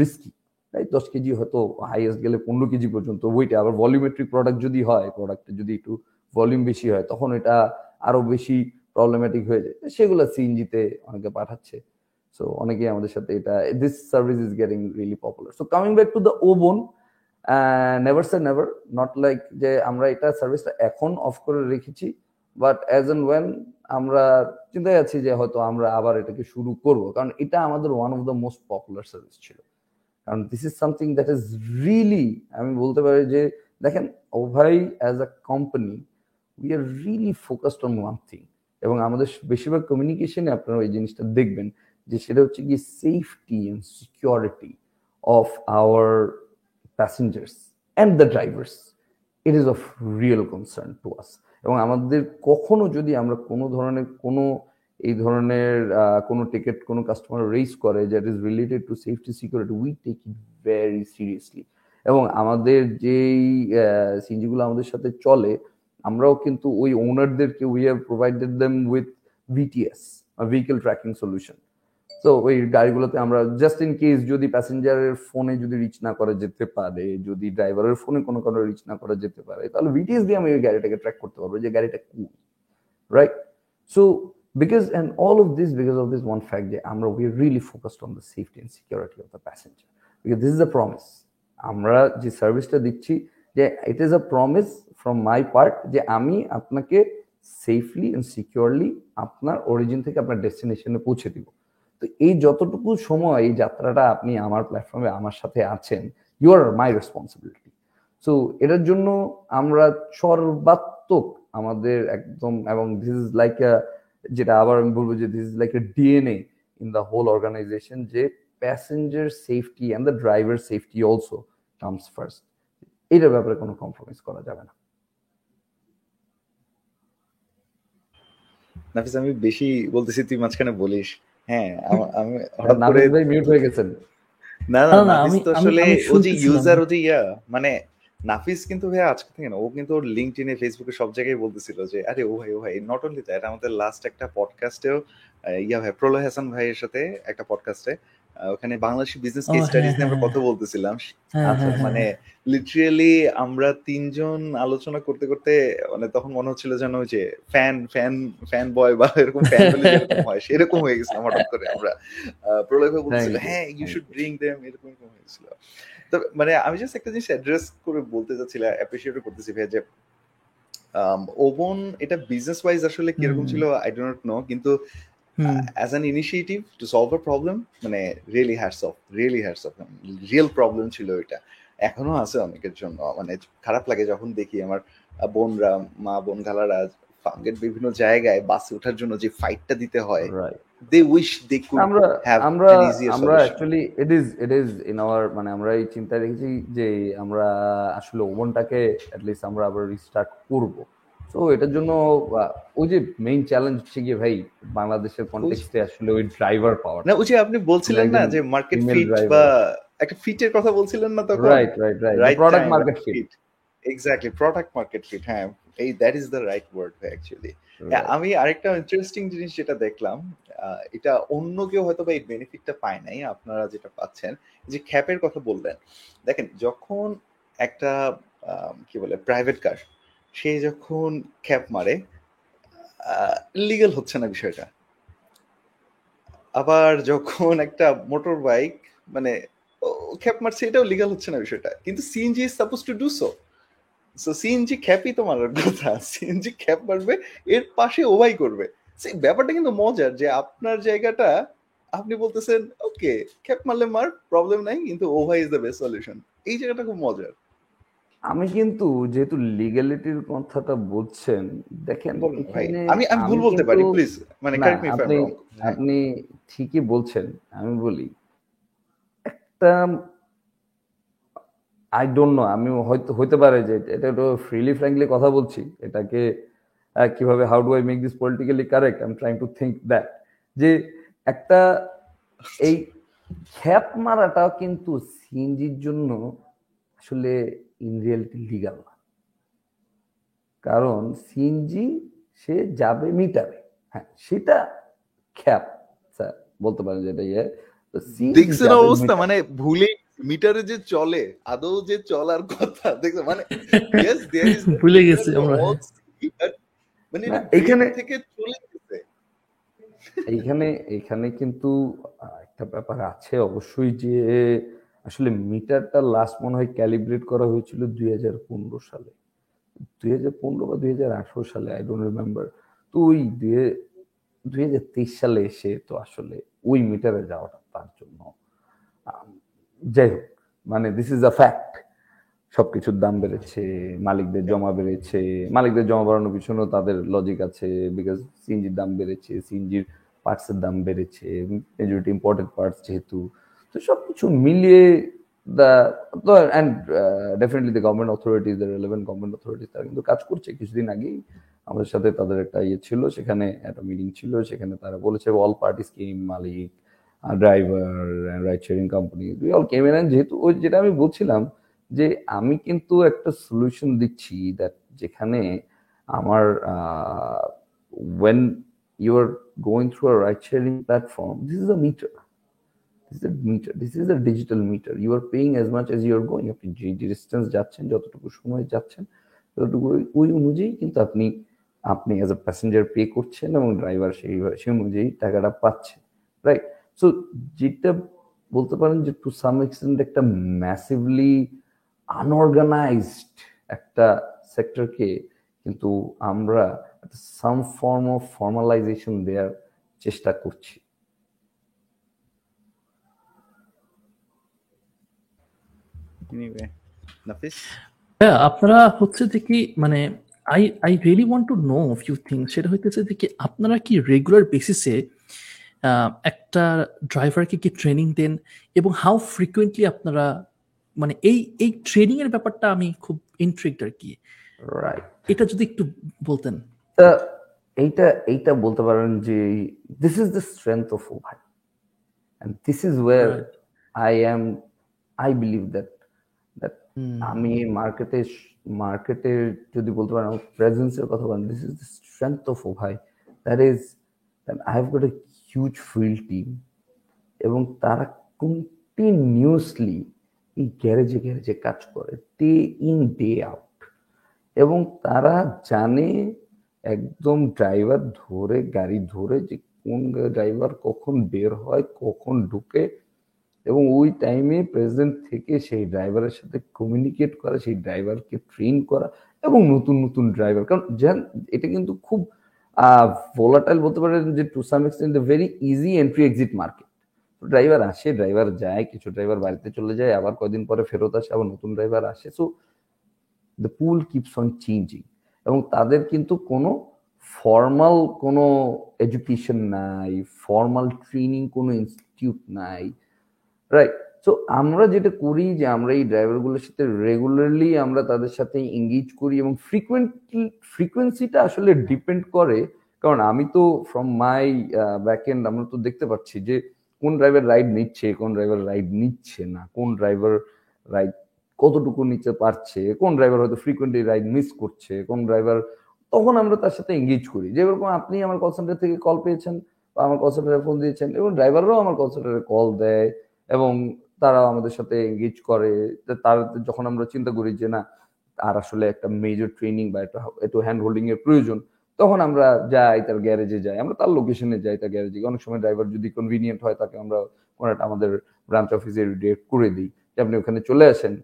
রিস্কি তাই দশ কেজি হয়তো হাইয়েস্ট গেলে পনেরো কেজি পর্যন্ত ওইটা আবার ভলিউমেট্রিক প্রোডাক্ট যদি হয় প্রোডাক্টে যদি একটু ভলিউম বেশি হয়, তখন এটা আরও বেশি প্রবলেমেটিক হয়ে যায়। সেগুলো সিএনজিতে অনেকে পাঠাচ্ছে। সো অনেকেই আমাদের সাথে এটা this service is getting really popular so coming back to the Obon never say never not like যে আমরা এটা সার্ভিসটা এখন অফ করে রেখেছি বাট অ্যাজ এন্ড ওয়েন আমরা চিন্তায় আছি যে হয়তো আমরা আবার এটাকে শুরু করব, কারণ এটা আমাদের one of the most popular service ছিল। কারণ this is something that is really আমি বলতে পারি যে, দেখেন Obhai as a company we are really focused on one thing এবং আমাদের বেশিরভাগ কমিউনিকেশনে আপনারা ওই জিনিসটা দেখবেন। যে সেটা হচ্ছে কি safety and security of our passengers and the drivers it is of real concern to us এবং আমাদের কখনো যদি আমরা কোনো ধরনের, কোনো এই ধরনের কোনো টিকিট কোনো কাস্টমার রেজ করে that is related to safety security we take it very seriously এবং আমাদের যেই সিনজিগুলো আমাদের সাথে চলে, আমরাও কিন্তু ওই ওনারদেরকে we have provided them with VTS vehicle tracking solution তো ওই গাড়িগুলোতে আমরা জাস্ট ইন কেস যদি প্যাসেঞ্জারের ফোনে যদি রিচ না করা যেতে পারে, যদি ড্রাইভারের ফোনে কোনো কারণে রিচ না করা যেতে পারে, তাহলে ভিটিএস দিয়ে আমি ওই গাড়িটাকে ট্র্যাক করতে পারব যে গাড়িটা কি right so because and all of this because of this one fact যে আমরা we really focused on the safety and security of the passenger because this is the promise আমরা যে সার্ভিসটা দিচ্ছি, যে it is a promise from my part যে আমি আপনাকে সেফলি অ্যান্ড সিকিউরলি আপনার অরিজিন থেকে আপনার ডেস্টিনেশনে পৌঁছে দিব। তো এই যতটুকু সময় এই যাত্রাটা আপনি আমার প্ল্যাটফর্মে আমার সাথে আছেন you are my responsibility so এটার জন্য আমরা সর্বাত্মক আমাদের একদম এবং দিস ইজ লাইক যেটা আবার আমি বলব যে this is like a DNA in the whole organization যে passenger safety and the driver safety also comes first এটার ব্যাপারে কোনো কম্প্রোমাইজ করা যাবে না। নাফিস, আমি বেশি বলতেছি, তুই মাঝখানে বলিস। হ্যাঁ আমি হঠাৎ করে ভাই মিউট হয়ে গেছেন। না না না, না, নাফিস তো আসলে ও যে ইউজার ও যে ইয়া মানে নাফিস কিন্তু ভাই আজকে থেকে না ও কিন্তু ওর লিঙ্কডইনে ফেসবুকে সব জায়গায় বলতেছিল যে আরে Obhai Obhai not only that আমাদের লাস্ট একটা পডকাস্টেও ইয়া ভাই প্রলয় হাসান ভাইয়ের সাথে একটা পডকাস্টে ওখানে বাংলাদেশি বিজনেস কেস হ্যাঁ, স্টাডিজ নিয়ে আমরা হ্যাঁ, কথা বলতেছিলাম। হ্যাঁ, আচ্ছা, হ্যাঁ, মানে লিটারিয়ালি আমরা তিনজন আলোচনা করতে করতে মানে তখন মনে হচ্ছিল যেন ওই যে ফ্যান ফ্যান ফ্যান বয় বা এরকম ফ্যান বলে যেরকম হয় সেরকম হয়ে গেছিলাম হঠাৎ করে আমরা। প্রলয় ভাই বলছিল হ্যাঁ ইউ শুড. ব্রিং দেম এরকম এরকম হয়েছিল তো মানে আমি জাস্ট একটা জিনিস অ্যাড্রেস করে বলতে চাচ্ছিলাম অ্যাপ্রিসিয়েট করতেছি ভাই যে ওবন এটা বিজনেস ওয়াইজ আসলে কীরকম ছিল আই ডোন্ট নো কিন্তু। As an initiative to solve a problem মানে really hats off really hats off real problem ছিল এটা। এখনও আছে অনেকের জন্য মানে খারাপ লাগে যখন দেখি আমার বোনরা মা বোন গালারা ফাঙ্গের বিভিন্ন জায়গায় বাসে ওঠার জন্য যে ফাইটটা দিতে হয় দে উইশ দে কুড আমরা have আমরা an easier আমরা. Actually it is it is in our মানে আমরা এই চিন্তা রেখেছি যে আমরা আসলে ওভনটাকে অ্যাটলিস্ট আমরা আবার রিস্টার্ট করব। তো এটার জন্য ওই যে মেইন চ্যালেঞ্জ হচ্ছে গিয়ে ভাই বাংলাদেশের কনটেক্সটে আসলে ওই ড্রাইভার পাওয়ার না ওই যে আপনি বলছিলেন না যে মার্কেট ফিট বা একটা ফিটের কথা বলছিলেন না তখন? Right right right product market fit exactly product market fit হ্যাঁ। এই that is the right word actually আমি আরেকটা ইন্টারেস্টিং জিনিস যেটা দেখলাম এটা অন্য কেউ হয়তো বা এই বেনিফিটটা পায় নাই আপনারা যেটা পাচ্ছেন যে খ্যাপের কথা বললেন। দেখেন যখন একটা কি বলে প্রাইভেট কার সে যখন খ্যাপ মারে লিগেল হচ্ছে না বিষয়টা। আবার যখন একটা মোটর বাইক মানে খ্যাপ মারছে, এটাও লিগাল হচ্ছে না বিষয়টা। কিন্তু CNG is suppose to do so so CNG খ্যাপই তো মারার কথা। সিএনজি খ্যাপ মারবে, এর পাশে ওভাই করবে। সেই ব্যাপারটা কিন্তু মজার যে আপনার জায়গাটা, আপনি বলতেছেন ওকে খ্যাপ মারলে মার প্রবলেম নাই, কিন্তু Obhai is the best solution এই জায়গাটা খুব মজার। আমি কিন্তু যেহেতু লিগ্যালিটির কথাটা বলছেন দেখেন আমি আমি ভুল বলতে পারি প্লিজ মানে কারেক্ট মি আপনি আপনি ঠিকই বলছেন আমি বলি একটা আই ডোন্ট নো আমি হয়তো হইতে পারে যে এটা একটু ফ্রিলি ফ্র্যাঙ্কলি কথা বলছি এটাকে কীভাবে how do I make this politically correct I am trying to think that যে একটা এই খ্যাপ মারাটা কিন্তু সিএনজির জন্য আসলে ইন রিয়েলিটি লিগাল না। কারণ সিএনজি সে যাবে মিটারে হ্যাঁ সেটা খ্যাপ স্যার বলতে পারেন যেটা ইয়ে। দেখছেন অবস্থা মানে ভুলে মিটারে যে চলে আদৌ যে চলার কথা দেখছেন মানে ভুলে গেছি আমরা। মানে এটা এখানে- থেকে চলে গেছে। এইখানে এখানে কিন্তু একটা ব্যাপার আছে অবশ্যই যে আসলে মিটারটা লাস্ট মনে হয় ক্যালিব্রেট করা হয়েছিল দুই হাজার পনেরো সালে। দুই হাজার পনেরো বা দুই হাজার আঠারো সালে আই ডোন্ট রিমেম্বার তো ওই দুই হাজার তেইশ সালে এসে তো আসলে ওই মিটারে যাওয়াটা তার জন্য যাই হোক মানে দিস ইজ আ ফ্যাক্ট সবকিছুর দাম বেড়েছে, মালিকদের জমা বেড়েছে, মালিকদের জমা বাড়ানোর পিছনেও তাদের লজিক আছে বিকজ সিএনজির দাম বেড়েছে সিএনজির পার্টসের দাম বেড়েছে মেজরিটি ইম্পর্টেন্ট পার্টস যেহেতু। তো সবকিছু মিলিয়ে the and definitely the government authorities the relevant government authorities তারা কিন্তু কাজ করছে। কিছুদিন আগেই আমাদের সাথে তাদের একটা ইয়ে ছিল, সেখানে একটা মিটিং ছিল, সেখানে তারা বলেছে all party scheme Malik driver ride sharing company we all came যেহেতু ওই যেটা আমি বলছিলাম, যে আমি কিন্তু একটা সলিউশন দিচ্ছি দ্যাট যেখানে আমার when you are going through a ride sharing platform this is a meter this is meter this is a digital meter you are paying as much as you are going আপনি যে distance যাচ্ছেন, যতটুকু সময় যাচ্ছেন, ততটুকু ওই অনুযায়ী কিন্তু আপনি আপনি অ্যাজ এ প্যাসেঞ্জার পে করছেন এবং ড্রাইভার সেই সেই অনুযায়ী টাকাটা পাচ্ছে রাইট সো যেটা বলতে পারেন যে টু সাম এক্সটেন্ট একটা ম্যাসিভলি আনঅর্গানাইজড একটা সেক্টরকে কিন্তু আমরা সাম ফর্ম অফ ফর্মালাইজেশন দেওয়ার চেষ্টা করছি। এনিওয়ে নাফিস হ্যাঁ আপনারা হচ্ছে যে কি মানে I I really want to know few things সেটা হইতেছে যে কি আপনারা কি রেগুলার বেসিসে একটা ড্রাইভারকে কি ট্রেনিং দেন? এবং হাউ ফ্রিকুয়েন্টলি আপনারা মানে এই এই ট্রেনিং এর ব্যাপারটা আমি খুব ইন্ট্রিক্ট আর কি। এটা যদি একটু বলতেন। তা এইটা এইটা বলতে পারেন যে this is the strength of Obhai and this is our Right. I am I believe that আমি মার্কেটে মার্কেটে যদি বলতে পারেন আমার প্রেজেন্সের কথা বলেন this is the strength of Obhai that is I have got a huge field team এবং তারা কন্টিনিউসলি এই গ্যারেজে গ্যারেজে কাজ করে ডে ইন ডে আউট এবং তারা জানে একদম ড্রাইভার ধরে, গাড়ি ধরে যে কোন ড্রাইভার কখন বের হয়, কখন ঢুকে এবং ওই টাইমে প্রেজেন্ট থেকে সেই ড্রাইভারের সাথে কমিউনিকেট করা, সেই ড্রাইভারকে ট্রেন করা এবং নতুন নতুন ড্রাইভার কারণ জান এটা কিন্তু খুব ভোলাটাইল বলতে পারেন যে to some extent very easy entry exit market driver আসে ড্রাইভার যায়, কিছু ড্রাইভার বাড়িতে চলে যায়, আবার কয়দিন পরে ফেরত আসে, আবার নতুন ড্রাইভার আসে। So the pool keeps on changing এবং তাদের কিন্তু কোনো ফর্মাল কোনো এডুকেশন নাই ফর্মাল ট্রেনিং কোনো ইনস্টিটিউট নাই। রাইট সো আমরা যেটা করি যে আমরা এই ড্রাইভারগুলোর সাথে রেগুলারলি আমরা তাদের সাথে এঙ্গেজ করি এবং ফ্রিকুয়েন্টলি ফ্রিকোয়েন্সিটা আসলে ডিপেন্ড করে। কারণ আমি তো ফ্রম মাই ব্যাক এন্ড আমরা তো দেখতে পাচ্ছি যে কোন ড্রাইভার রাইড নিচ্ছে, কোন ড্রাইভার রাইড নিচ্ছে না, কোন ড্রাইভার রাইড কতটুকু নিতে পারছে, কোন ড্রাইভার হয়তো ফ্রিকুয়েন্টলি রাইড মিস করছে, কোন ড্রাইভার তখন আমরা তার সাথে এঙ্গেজ করি। যেরকম আপনি আমার কল সেন্টার থেকে কল পেয়েছেন বা আমার কল সেন্টারে ফোন দিয়েছেন এবং ড্রাইভাররাও আমার কল সেন্টারে কল দেয়। এবং তারা আমাদের সাথে এঙ্গেজ করে। তার যখন আমরা চিন্তা করি যে, না, আর আসলে একটা মেজর ট্রেনিং বা একটা একটু হ্যান্ড হোল্ডিং এর প্রয়োজন, তখন আমরা যাই তার গ্যারেজে যাই। আমরা তার লোকেশনে যাই তার গ্যারেজে অনেক সময় ড্রাইভার যদি কনভিনিয়েন্ট হয় তাকে আমরা কোনো একটা আমাদের ব্রাঞ্চ অফিসে ডিরেক্ট করে দিই যে, আপনি ওখানে চলে আসেন।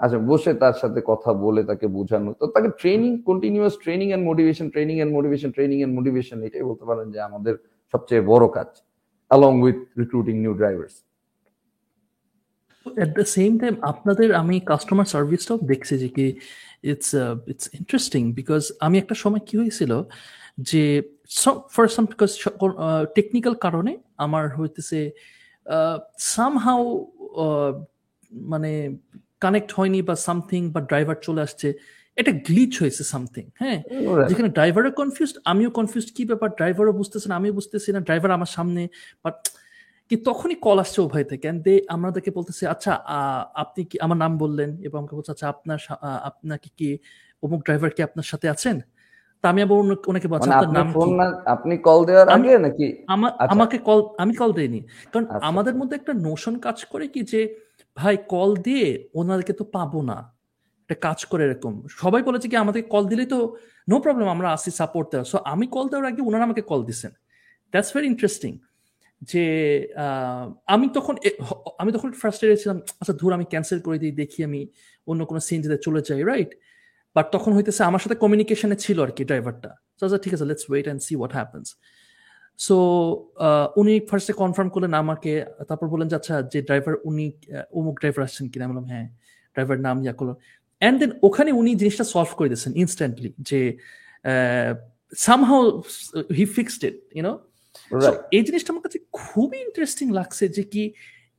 আচ্ছা বসে তার সাথে কথা বলে তাকে বোঝানো। তো তাকে training continuous training and motivation training and motivation training and motivation এটাই বলতে পারেন যে আমাদের সবচেয়ে বড় কাজ, along with recruiting new drivers. At the same time আপনাদের আমি কাস্টমার সার্ভিসটাও দেখছি যে কি ইটস ইটস ইন্টারেস্টিং বিকজ আমি একটা সময় কি হয়েছিল যে ফর সাম বিকজ টেকনিক্যাল কারণে আমার হইতেছে সামহাও মানে কানেক্ট হয়নি বা সামথিং বা ড্রাইভার চলে আসছে এটা গ্লিচ হয়েছে সামথিং হ্যাঁ? যেখানে ড্রাইভারও কনফিউজড আমিও কনফিউজ কি ব্যাপার? ড্রাইভারও বুঝতেছে না আমিও বুঝতেছি না ড্রাইভার আমার সামনে বাট কি তখনই কল আসছে উভয় থেকে and they আমাদেরকে বলতেছে আচ্ছা আপনি কি আমার নাম বললেন এবং আমাকে বলছে আচ্ছা আপনার আপনাকে কি অমুক ড্রাইভার কি আপনার সাথে আছেন? তা আমি আবার ওনাকে বলছি মানে আপনার নাম আপনি কল দেওয়ার আগে নাকি? আচ্ছা। আমাকে কল আমি কল দেইনি। কারণ আচ্ছা। আমাদের মধ্যে একটা নোশন কাজ করে কি যে ভাই কল দিয়ে ওনাদেরকে তো পাবো না। একটা কাজ করে এরকম। সবাই বলেছে কি আমাদের কল দিলেই তো নো প্রবলেম আমরা আসি সাপোর্ট দেওয়া সো আমি কল দেওয়ার আগে ওনারা আমাকে কল দিছেন। দ্যাটস ভেরি ইন্টারেস্টিং যে আমি তখন আমি তখন ফ্রাস্ট্রেটেড ছিলাম আচ্ছা ধর আমি ক্যান্সেল করে দিই, দেখি আমি অন্য কোনো সিন যেতে চলে যাই রাইট বাট তখন হইতেছে আমার সাথে কমিউনিকেশনে ছিল আর কি ড্রাইভারটা আচ্ছা ঠিক আছে let's wait and see what happens so উনি ফার্স্টে কনফার্ম করলেন আমাকে, তারপর বললেন যে আচ্ছা যে ড্রাইভার উনি অমুক ড্রাইভার আসছেন কিনা? বললাম হ্যাঁ ড্রাইভার নাম ইয়া করলাম অ্যান্ড দেন ওখানে উনি জিনিসটা সলভ করে দিয়েছেন ইনস্ট্যান্টলি যে somehow he fixed it you know. এই জিনিসটা আমার কাছে খুবই ইন্টারেস্টিং লাগছে যে কি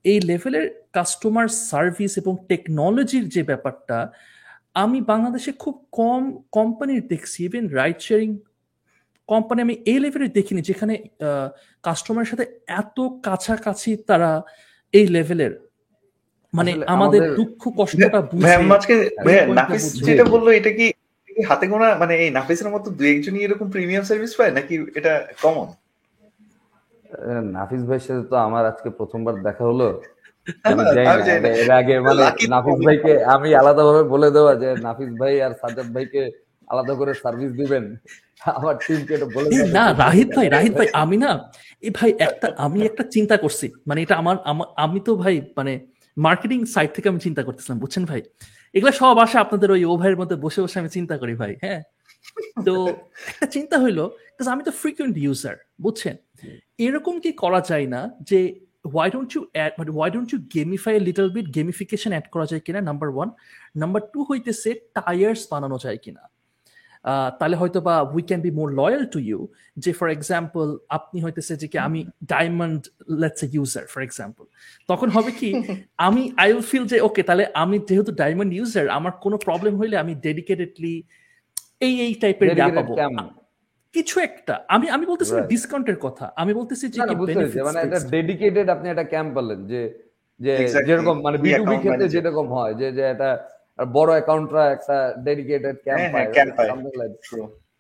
এই লেভেলের কাস্টমার সার্ভিস এবং টেকনোলজির যে ব্যাপারটা আমি বাংলাদেশে খুব কম কোম্পানির দেখছি ইভেন রাইড শেয়ারিং কোম্পানি আমি এই লেভেলের দেখিনি যেখানে কাস্টমারের সাথে এত কাছাকাছি তারা এই লেভেলের মানে আমাদের দুঃখ কষ্টটা বুঝে নাফিস যেটা বলল এটা কি হাতে গোনা? মানে এই নাফিসের মতো দু একজনই এরকম প্রিমিয়াম সার্ভিস পায় নাকি এটা কমন নাফিস ভাইয়ের সাথে তো আমার আজকে প্রথমবার দেখা হলো। এর আগে মানে নাফিস ভাইকে আমি আলাদাভাবে বলে দেওয়া যে নাফিস ভাই আর সাজ্জাদ ভাইকে আলাদা করে সার্ভিস দিবেন। আমার টিমকে এটা বলে না রাহিত ভাই রাহিত ভাই আমি না এই ভাই একটা আমি একটা চিন্তা করছি। মানে এটা আমার আমি তো ভাই মানে মার্কেটিং সাইড থেকে আমি চিন্তা করতেছিলাম বুঝছেন ভাই? এগুলো সব আসে আপনাদের ওই ওভারের মধ্যে বসে বসে আমি চিন্তা করি ভাই হ্যাঁ? তো একটা চিন্তা হইল আমি তো ফ্রিকুয়েন্ট ইউজার বুঝছেন? এরকম কি করা যায় না যে ওয়াই ডোন্ট ইউ অ্যাড মানে why don't you gamify little bit gamification add করা যায় কিনা নাম্বার ওয়ান নাম্বার টু হইতেছে টায়ার্স বানানো যায় কিনা। তাহলে হয়তো বা we can be more loyal to you যে ফর এক্সাম্পল আপনি হইতেছে যে কি আমি diamond let's a user for example তখন হবে কি আমি আই উইল ফিল যে ওকে তাহলে আমি যেহেতু ডায়মন্ড ইউজার আমার কোনো প্রবলেম হইলে আমি ডেডিকেটেডলি এই এই টাইপের ইয়া পাবো কিছু একটা। আমি আমি বলতেছি. ডিসকাউন্টের কথা। আমি বলতেছি যে কি মানে একটা based। ডেডিকেটেড আপনি একটা ক্যাম্প বললেন যে যে যেরকম মানে বিটুবি ক্ষেত্রে যেরকম হয় যে যে একটা বড় অ্যাকাউন্টরা একটা ডেডিকেটেড ক্যাম্প হ্যাঁ, পায় হ্যাঁ,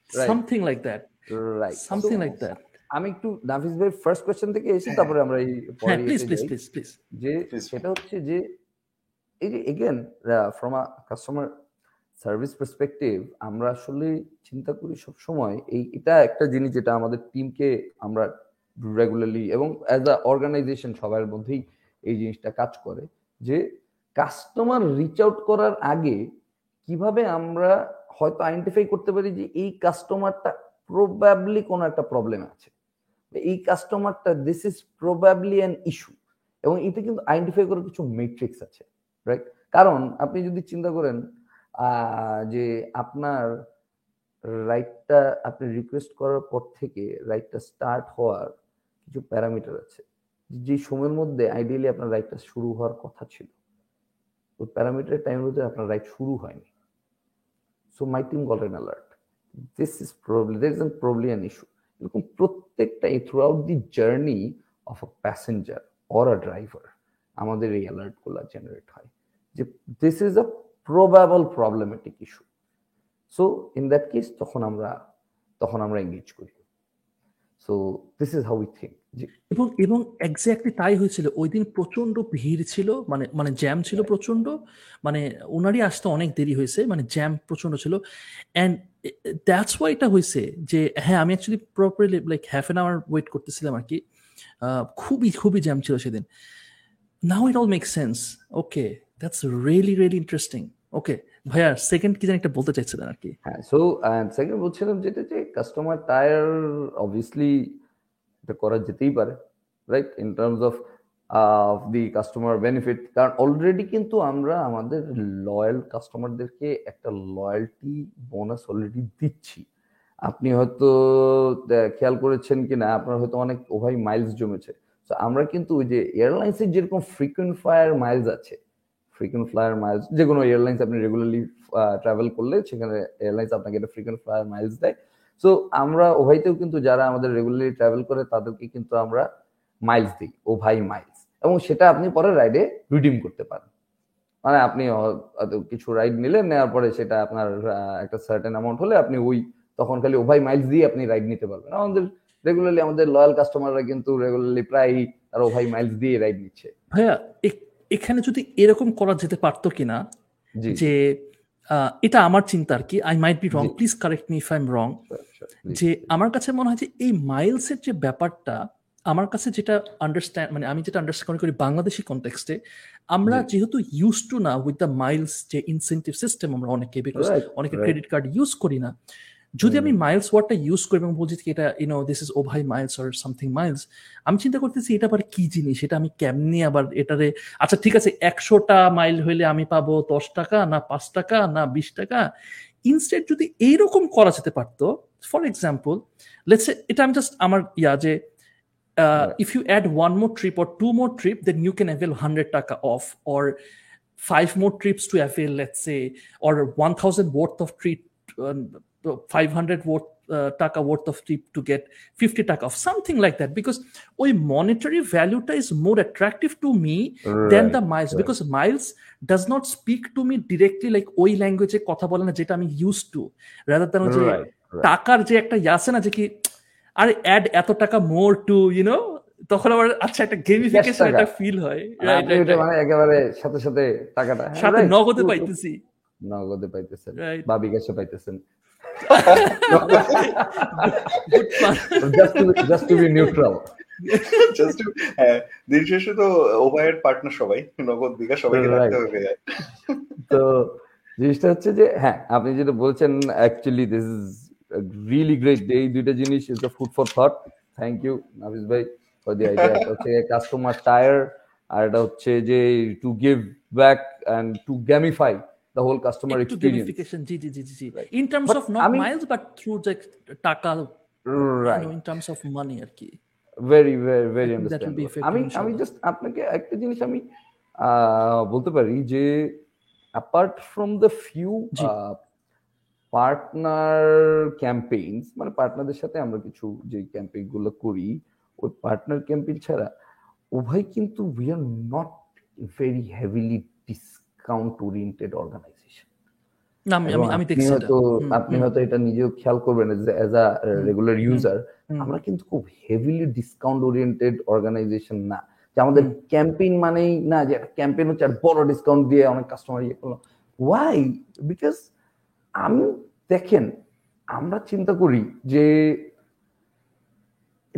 right. something like that right something So, like that আমি একটু নাফিস ভাই ফার্স্ট কোশ্চেন থেকে এসে তারপরে আমরা এই পরে হ্যাঁ প্লিজ প্লিজ প্লিজ প্লিজ যে সেটা হচ্ছে যে এই যে again from a customer service perspective আমরা আসলে চিন্তা করি সব সময় এই, এটা একটা জিনিস যেটা আমাদের টিমকে আমরা রেগুলারলি এবং অ্যাজ আ অর্গানাইজেশন সবার মধ্যেই এই জিনিসটা কাজ করে যে কাস্টমার রিচ আউট করার আগে কীভাবে আমরা হয়তো আইডেন্টিফাই করতে পারি যে এই কাস্টমারটা প্রবাবলি কোনো একটা প্রবলেম আছে। এই কাস্টমারটা this is probably an issue এবং এতে কিন্তু আইডেন্টিফাই করার কিছু মেট্রিক্স আছে রাইট কারণ আপনি যদি চিন্তা করেন যে আপনার রাইটটা আপনি রিকোয়েস্ট করার পর থেকে রাইটটা স্টার্ট হওয়ার কিছু প্যারামিটার আছে। যে সময়ের মধ্যে আইডিয়ালি আপনার রাইটটা শুরু হওয়ার কথা ছিল। ওই প্যারামিটার টাইম মধ্যে আপনার রাইট শুরু হয়নি। So my team got an alert this is probably there is probably an issue এরকম প্রত্যেকটাই throughout the journey of a passenger or a driver আমাদের এই অ্যালার্টগুলো জেনারেট হয়। যে this is a probable problematic issue so in that case তখন আমরা তখন আমরা এঙ্গেজ করি। So this is how we think এবং এবং এক্স্যাক্টলি তাই হয়েছিল। ওই দিন প্রচণ্ড ভিড় ছিল মানে মানে জ্যাম ছিল প্রচণ্ড মানে ওনারই আসতে অনেক দেরি হয়েছে মানে জ্যাম প্রচণ্ড ছিল। অ্যান্ড দ্যাটস ওয়াই এটা হয়েছে যে হ্যাঁ আমি actually properly like half an hour wait করতেছিলাম আর কি। খুবই খুবই জ্যাম ছিল সেদিন। Now it all make sense okay that's really really interesting okay ভাইয়া সেকেন্ড কি জানি একটা বলতে চাইছিলেন আর কি। হ্যাঁ সো সেকেন্ড বলছিলাম যেটা যে কাস্টমার টায়ার অবভিয়াসলি এটা করা যেতেই পারে right in terms of the customer benefit কারণ অলরেডি কিন্তু আমরা আমাদের লয়াল কাস্টমারদেরকে একটা লয়্যালটি বোনাস অলরেডি দিচ্ছি। আপনি হয়তো খেয়াল করেছেন কিনা, আপনার হয়তো অনেক ওভাই মাইলস জমেছে। তো আমরা কিন্তু ওই যে এয়ারলাইন্সের যেরকম ফ্রিকোয়েন্ট ফ্লায়ার মাইলস আছে ফ্রিকোয়েন্ট ফ্লায়ার মাইলস যে কোনো এয়ারলাইন্স আপনি রেগুলারলি ট্রাভেল করলে সেখানে এয়ারলাইন্স আপনাকে একটা ফ্রিকোয়েন্ট ফ্লায়ার মাইলস দেয়। সো আমরা ওভাইতেও কিন্তু যারা আমাদের রেগুলারলি ট্রাভেল করে তাদেরকে কিন্তু আমরা মাইলস দিই ও ভাই মাইলস এবং সেটা আপনি পরে রাইডে রিডিম করতে পারেন। মানে আপনি কিছু রাইড নিলেন, নেওয়ার পরে সেটা আপনার একটা সার্টেন অ্যামাউন্ট হলে আপনি ওই, তখন খালি ওভাই মাইলস দিয়ে আপনি রাইড নিতে পারবেন। আমাদের রেগুলারলি আমাদের লয়াল কাস্টমাররা কিন্তু রেগুলারলি প্রায় তারা ওভাই মাইলস দিয়ে রাইড নিচ্ছে। ভাইয়া এখানে যদি এরকম করা যেতে পারতো কিনা যে এটা আমার চিন্তা আর কি I might be wrong please correct me if I am wrong. যে আমার কাছে মনে হয় যে এই মাইলসের যে ব্যাপারটা আমার কাছে যেটা আন্ডারস্ট্যান্ড মানে আমি যেটা আন্ডারস্ট্যান্ড করি বাংলাদেশি কনটেক্সটে আমরা যেহেতু ইউজ টু না উইথ দ্য মাইলস যে ইনসেন্টিভ সিস্টেম আমরা অনেকে বিকজ অনেকে ক্রেডিট কার্ড ইউজ করি না যদি আমি মাইলস ওয়ার্ডটা ইউজ করি এবং বলছি কি এটা ইউনো দিস ইজ ও ভাই মাইলস অর সামথিং মাইলস আমি চিন্তা করতেছি এটা আবার কি জিনিস? এটা আমি কেমনি আবার এটারে আচ্ছা ঠিক আছে একশোটা মাইল হইলে আমি পাবো দশ টাকা না পাঁচ টাকা না বিশ টাকা। ইনস্টেড যদি এইরকম করা যেতে পারতো ফর এক্সাম্পল লেটস এটা আমি জাস্ট আমার ইয়া যে if you add one more trip or two more trip then you can avail hundred টাকা off or five more trips to avail let's say, or 1,000 worth of trip, um, 500 worth uh, taka worth of trip to get 50 taka off, something like that. Because ওই monetary value is more attractive to me right. than the miles right. because miles does not speak to me directly like ওই ল্যাঙ্গুয়েজে কথা বলে না যেটা আমি used to rather than যে. টাকার যে একটা ইয়ে আছে না যে কি আরে অ্যাড এত টাকা মোর টু ইউনো তখন আবার আচ্ছা একটা গেমিফিকেশন একটা ফিল হয় মানে. মানে একেবারে সাথে সাথে টাকাটা হ্যাঁ, সাথে নগদে. পাইতেছি নগদে পাইতেছেন বা বিকাশে পাইতেছেন just to just to be neutral just দিন শেষে তো ওভারের পার্টনার সবাই নগদ বিঘা সবাইকে Right. রাখতে হবে। তো জিনিসটা হচ্ছে যে হ্যাঁ আপনি যেটা বলছেন actually this is really great এই দুইটা জিনিস is the food for thought thank you Nafis ভাই ফর দি আইডিয়া একটা হচ্ছে কাস্টমার টায়ার আর এটা হচ্ছে যে to give back and to gamify gamification, জি জি জি জি জি Right. in terms But of not আমি- miles but through the টাকা you know, in terms of money আর কি ভেরি ভেরি ভেরি I আমি আমি জাস্ট আপনাকে একটা জিনিস আমি বলতে পারি যে apart from the few. Partner campaigns মানে পার্টনারদের সাথে আমরা কিছু যে ক্যাম্পেইনগুলো করি ওই পার্টনার ক্যাম্পেইন ছাড়া উভয় কিন্তু we are not very heavily discount oriented organization আপনি হয়তো এটা নিজেও খেয়াল করবেন এজ আ রেগুলার ইউজার আমরা কিন্তু খুব হেভিলি ডিসকাউন্ট ওরিয়েন্টেড অর্গানাইজেশন না। যে আমাদের ক্যাম্পেইন মানেই না যে ক্যাম্পেইন হচ্ছে আর বড় ডিসকাউন্ট দিয়ে অনেক কাস্টমার ইয়ে করল। ওয়াই বিকজ আমি দেখেন আমরা চিন্তা করি যে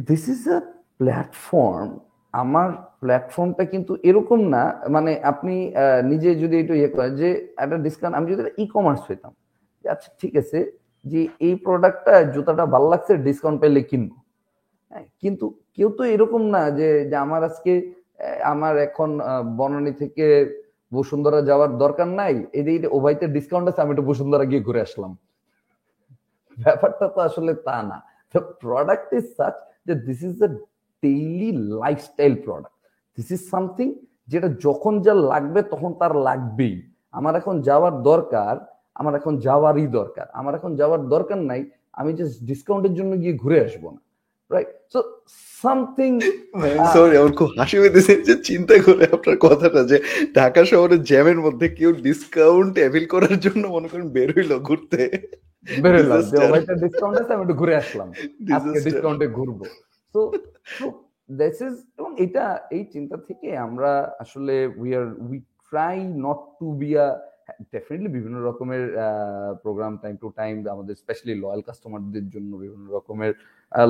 দিস ইজ আ প্ল্যাটফর্ম আমার প্ল্যাটফর্মটা কিন্তু এরকম না মানে আপনি নিজে যদি একটু ইয়ে করেন যে একটা ডিসকাউন্ট আমি যদি ই কমার্স হইতাম আচ্ছা ঠিক আছে যে এই প্রোডাক্টটা জুতাটা ভালো লাগছে ডিসকাউন্ট পেলে কিনবো। হ্যাঁ, কিন্তু কেউ তো এরকম না যে আমার আজকে আমার এখন বনানী থেকে বসুন্ধরা যাওয়ার দরকার নাই এদিকে ওভাইতে ডিসকাউন্ট আছে আমি একটু বসুন্ধরা গিয়ে ঘুরে আসলাম। ব্যাপারটা তো আসলে তা না। প্রোডাক্ট ইজ সাচ যে this is the daily lifestyle product this is something যেটা যখন যা লাগবে তখন তার লাগবেই। আমার এখন যাওয়ার দরকার আমার এখন যাওয়ারই দরকার। আমার এখন যাওয়ার দরকার নাই আমি জাস্ট ডিসকাউন্টের জন্য গিয়ে ঘুরে আসব না। রাইট সো সামথিং সরি আমার খুব হাসি যে চিন্তা করে আপনার কথাটা যে ঢাকা শহরের জ্যামের মধ্যে কেউ ডিসকাউন্ট অ্যাভিল করার জন্য মনে করেন বের হইল ঘুরতে। যে. ডিসকাউন্ট আছে আমি একটু ঘুরে আসলাম। ডিসকাউন্টে ঘুরবো। তো দিস ইজ এবং এটা, এই চিন্তা থেকে আমরা আসলে we are we try not to be a definitely বিভিন্ন রকমের প্রোগ্রাম টাইম টু টাইম আমাদের স্পেশালি লয়াল কাস্টমারদের জন্য বিভিন্ন রকমের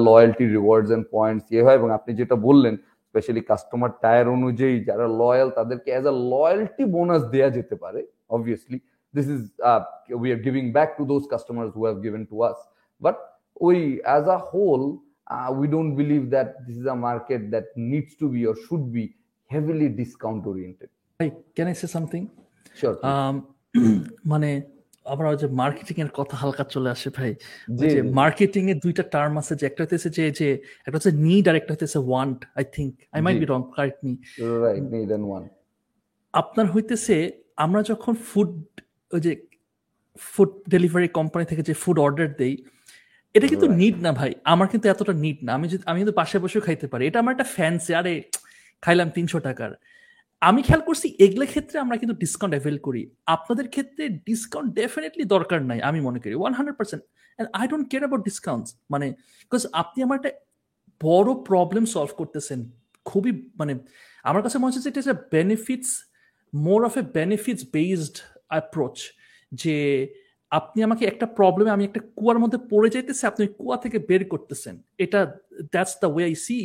লয়্যালটি রিওয়ার্ডস এন্ড পয়েন্টস ইয়ে হয়। এবং আপনি যেটা বললেন স্পেশালি কাস্টমার টায়ার অনুযায়ী যারা লয়াল তাদেরকে অ্যাজ আ লয়্যালটি বোনাস দেয়া যেতে পারে। Obviously this is we are giving back to those customers who have given to us but ওই as a whole uh, we don't believe that this is a market that needs to be or should be heavily discount oriented. ভাই can I say something Sure. Um, মানে আবার যে marketing এর কথা হালকা চলে আসে ভাই যে। মার্কেটিং এর দুইটা টার্ম আছে যে একটা হইতেছে যে যে একটা হচ্ছে নিড আর একটা হইতেছে want I think I might. Be wrong correct me right, need and one. আপনার হইতেছে আমরা যখন ফুড ওই যে ফুড ডেলিভারি কোম্পানি থেকে যে ফুড অর্ডার দেই এটা কিন্তু. নিড না ভাই। আমার কিন্তু এতটা নিড না। আমি যদি আমি কিন্তু পাশে বসেও খাইতে পারি। এটা আমার একটা ফ্যান্সি আরে খাইলাম তিনশো টাকার। আমি খেয়াল করছি এগুলো ক্ষেত্রে আমরা কিন্তু ডিসকাউন্ট অ্যাভেল করি। আপনাদের ক্ষেত্রে ডিসকাউন্ট ডেফিনেটলি দরকার নাই আমি মনে করি। One hundred percent I don't care about discounts মানে বিকজ আপনি আমার একটা বড় প্রবলেম সলভ করতেছেন। খুবই মানে আমার কাছে মনে হচ্ছে যে এটা benefits more of a benefits based approach যে আপনি আমাকে একটা প্রবলেমে আমি একটা কুয়ার মধ্যে পড়ে যাইতেছি, আপনি কুয়া থেকে বের করতেছেন। এটা that's the way I see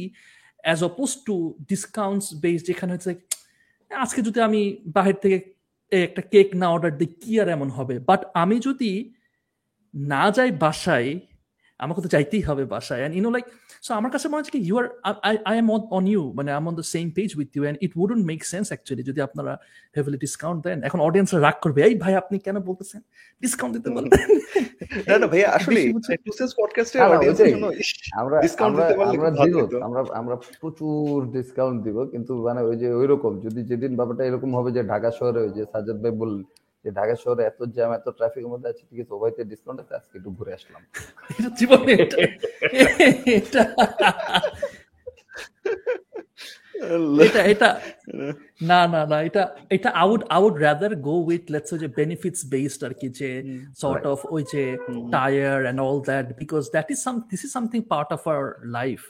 as oppose to discounts based যেখানে হচ্ছে, আজকে যদি আমি বাহির থেকে একটা কেক না অর্ডার দিই, কি আর এমন হবে? বাট আমি যদি না যাই বাসায় আমাকে তো চাইতেই হবে বাসায়। অ্যান্ড ইউনো লাইক সো আমার কাছে মনে হচ্ছে কি you are I am on you মানে I am on the same page with you and it wouldn't make sense actually যদি আপনারা হেভিলি ডিসকাউন্ট দেন। এখন অডিয়েন্সরা রাগ করবে এই ভাই আপনি কেন বলতেছেন? ডিসকাউন্ট দিতে বলতেন না না ভাইয়া আসলে টু সেন্স না, অডিয়েন্সের জন্য আমরা Discount আমরা দিতে আমরা। আমরা প্রচুর ডিসকাউন্ট দিব কিন্তু মানে ওই যে ওই রকম যদি যেদিন ব্যাপারটা এরকম হবে যে ঢাকা শহরে ওই যে সাজ্জাদ ভাই বললেন যে ঢাকা শহরে এত জ্যাম এত ট্রাফিকের মধ্যে আছে ঠিক আছে ওভাইতে ডিসকাউন্ট আছে আজকে একটু ঘুরে আসলাম। এটা জীবনে এটা এটা না না না এটা এটা I would I would rather go with let's যে বেনিফিটস বেসড আর কি যে সর্ট অফ ওই যে tier and all that because that is some this is something part of our life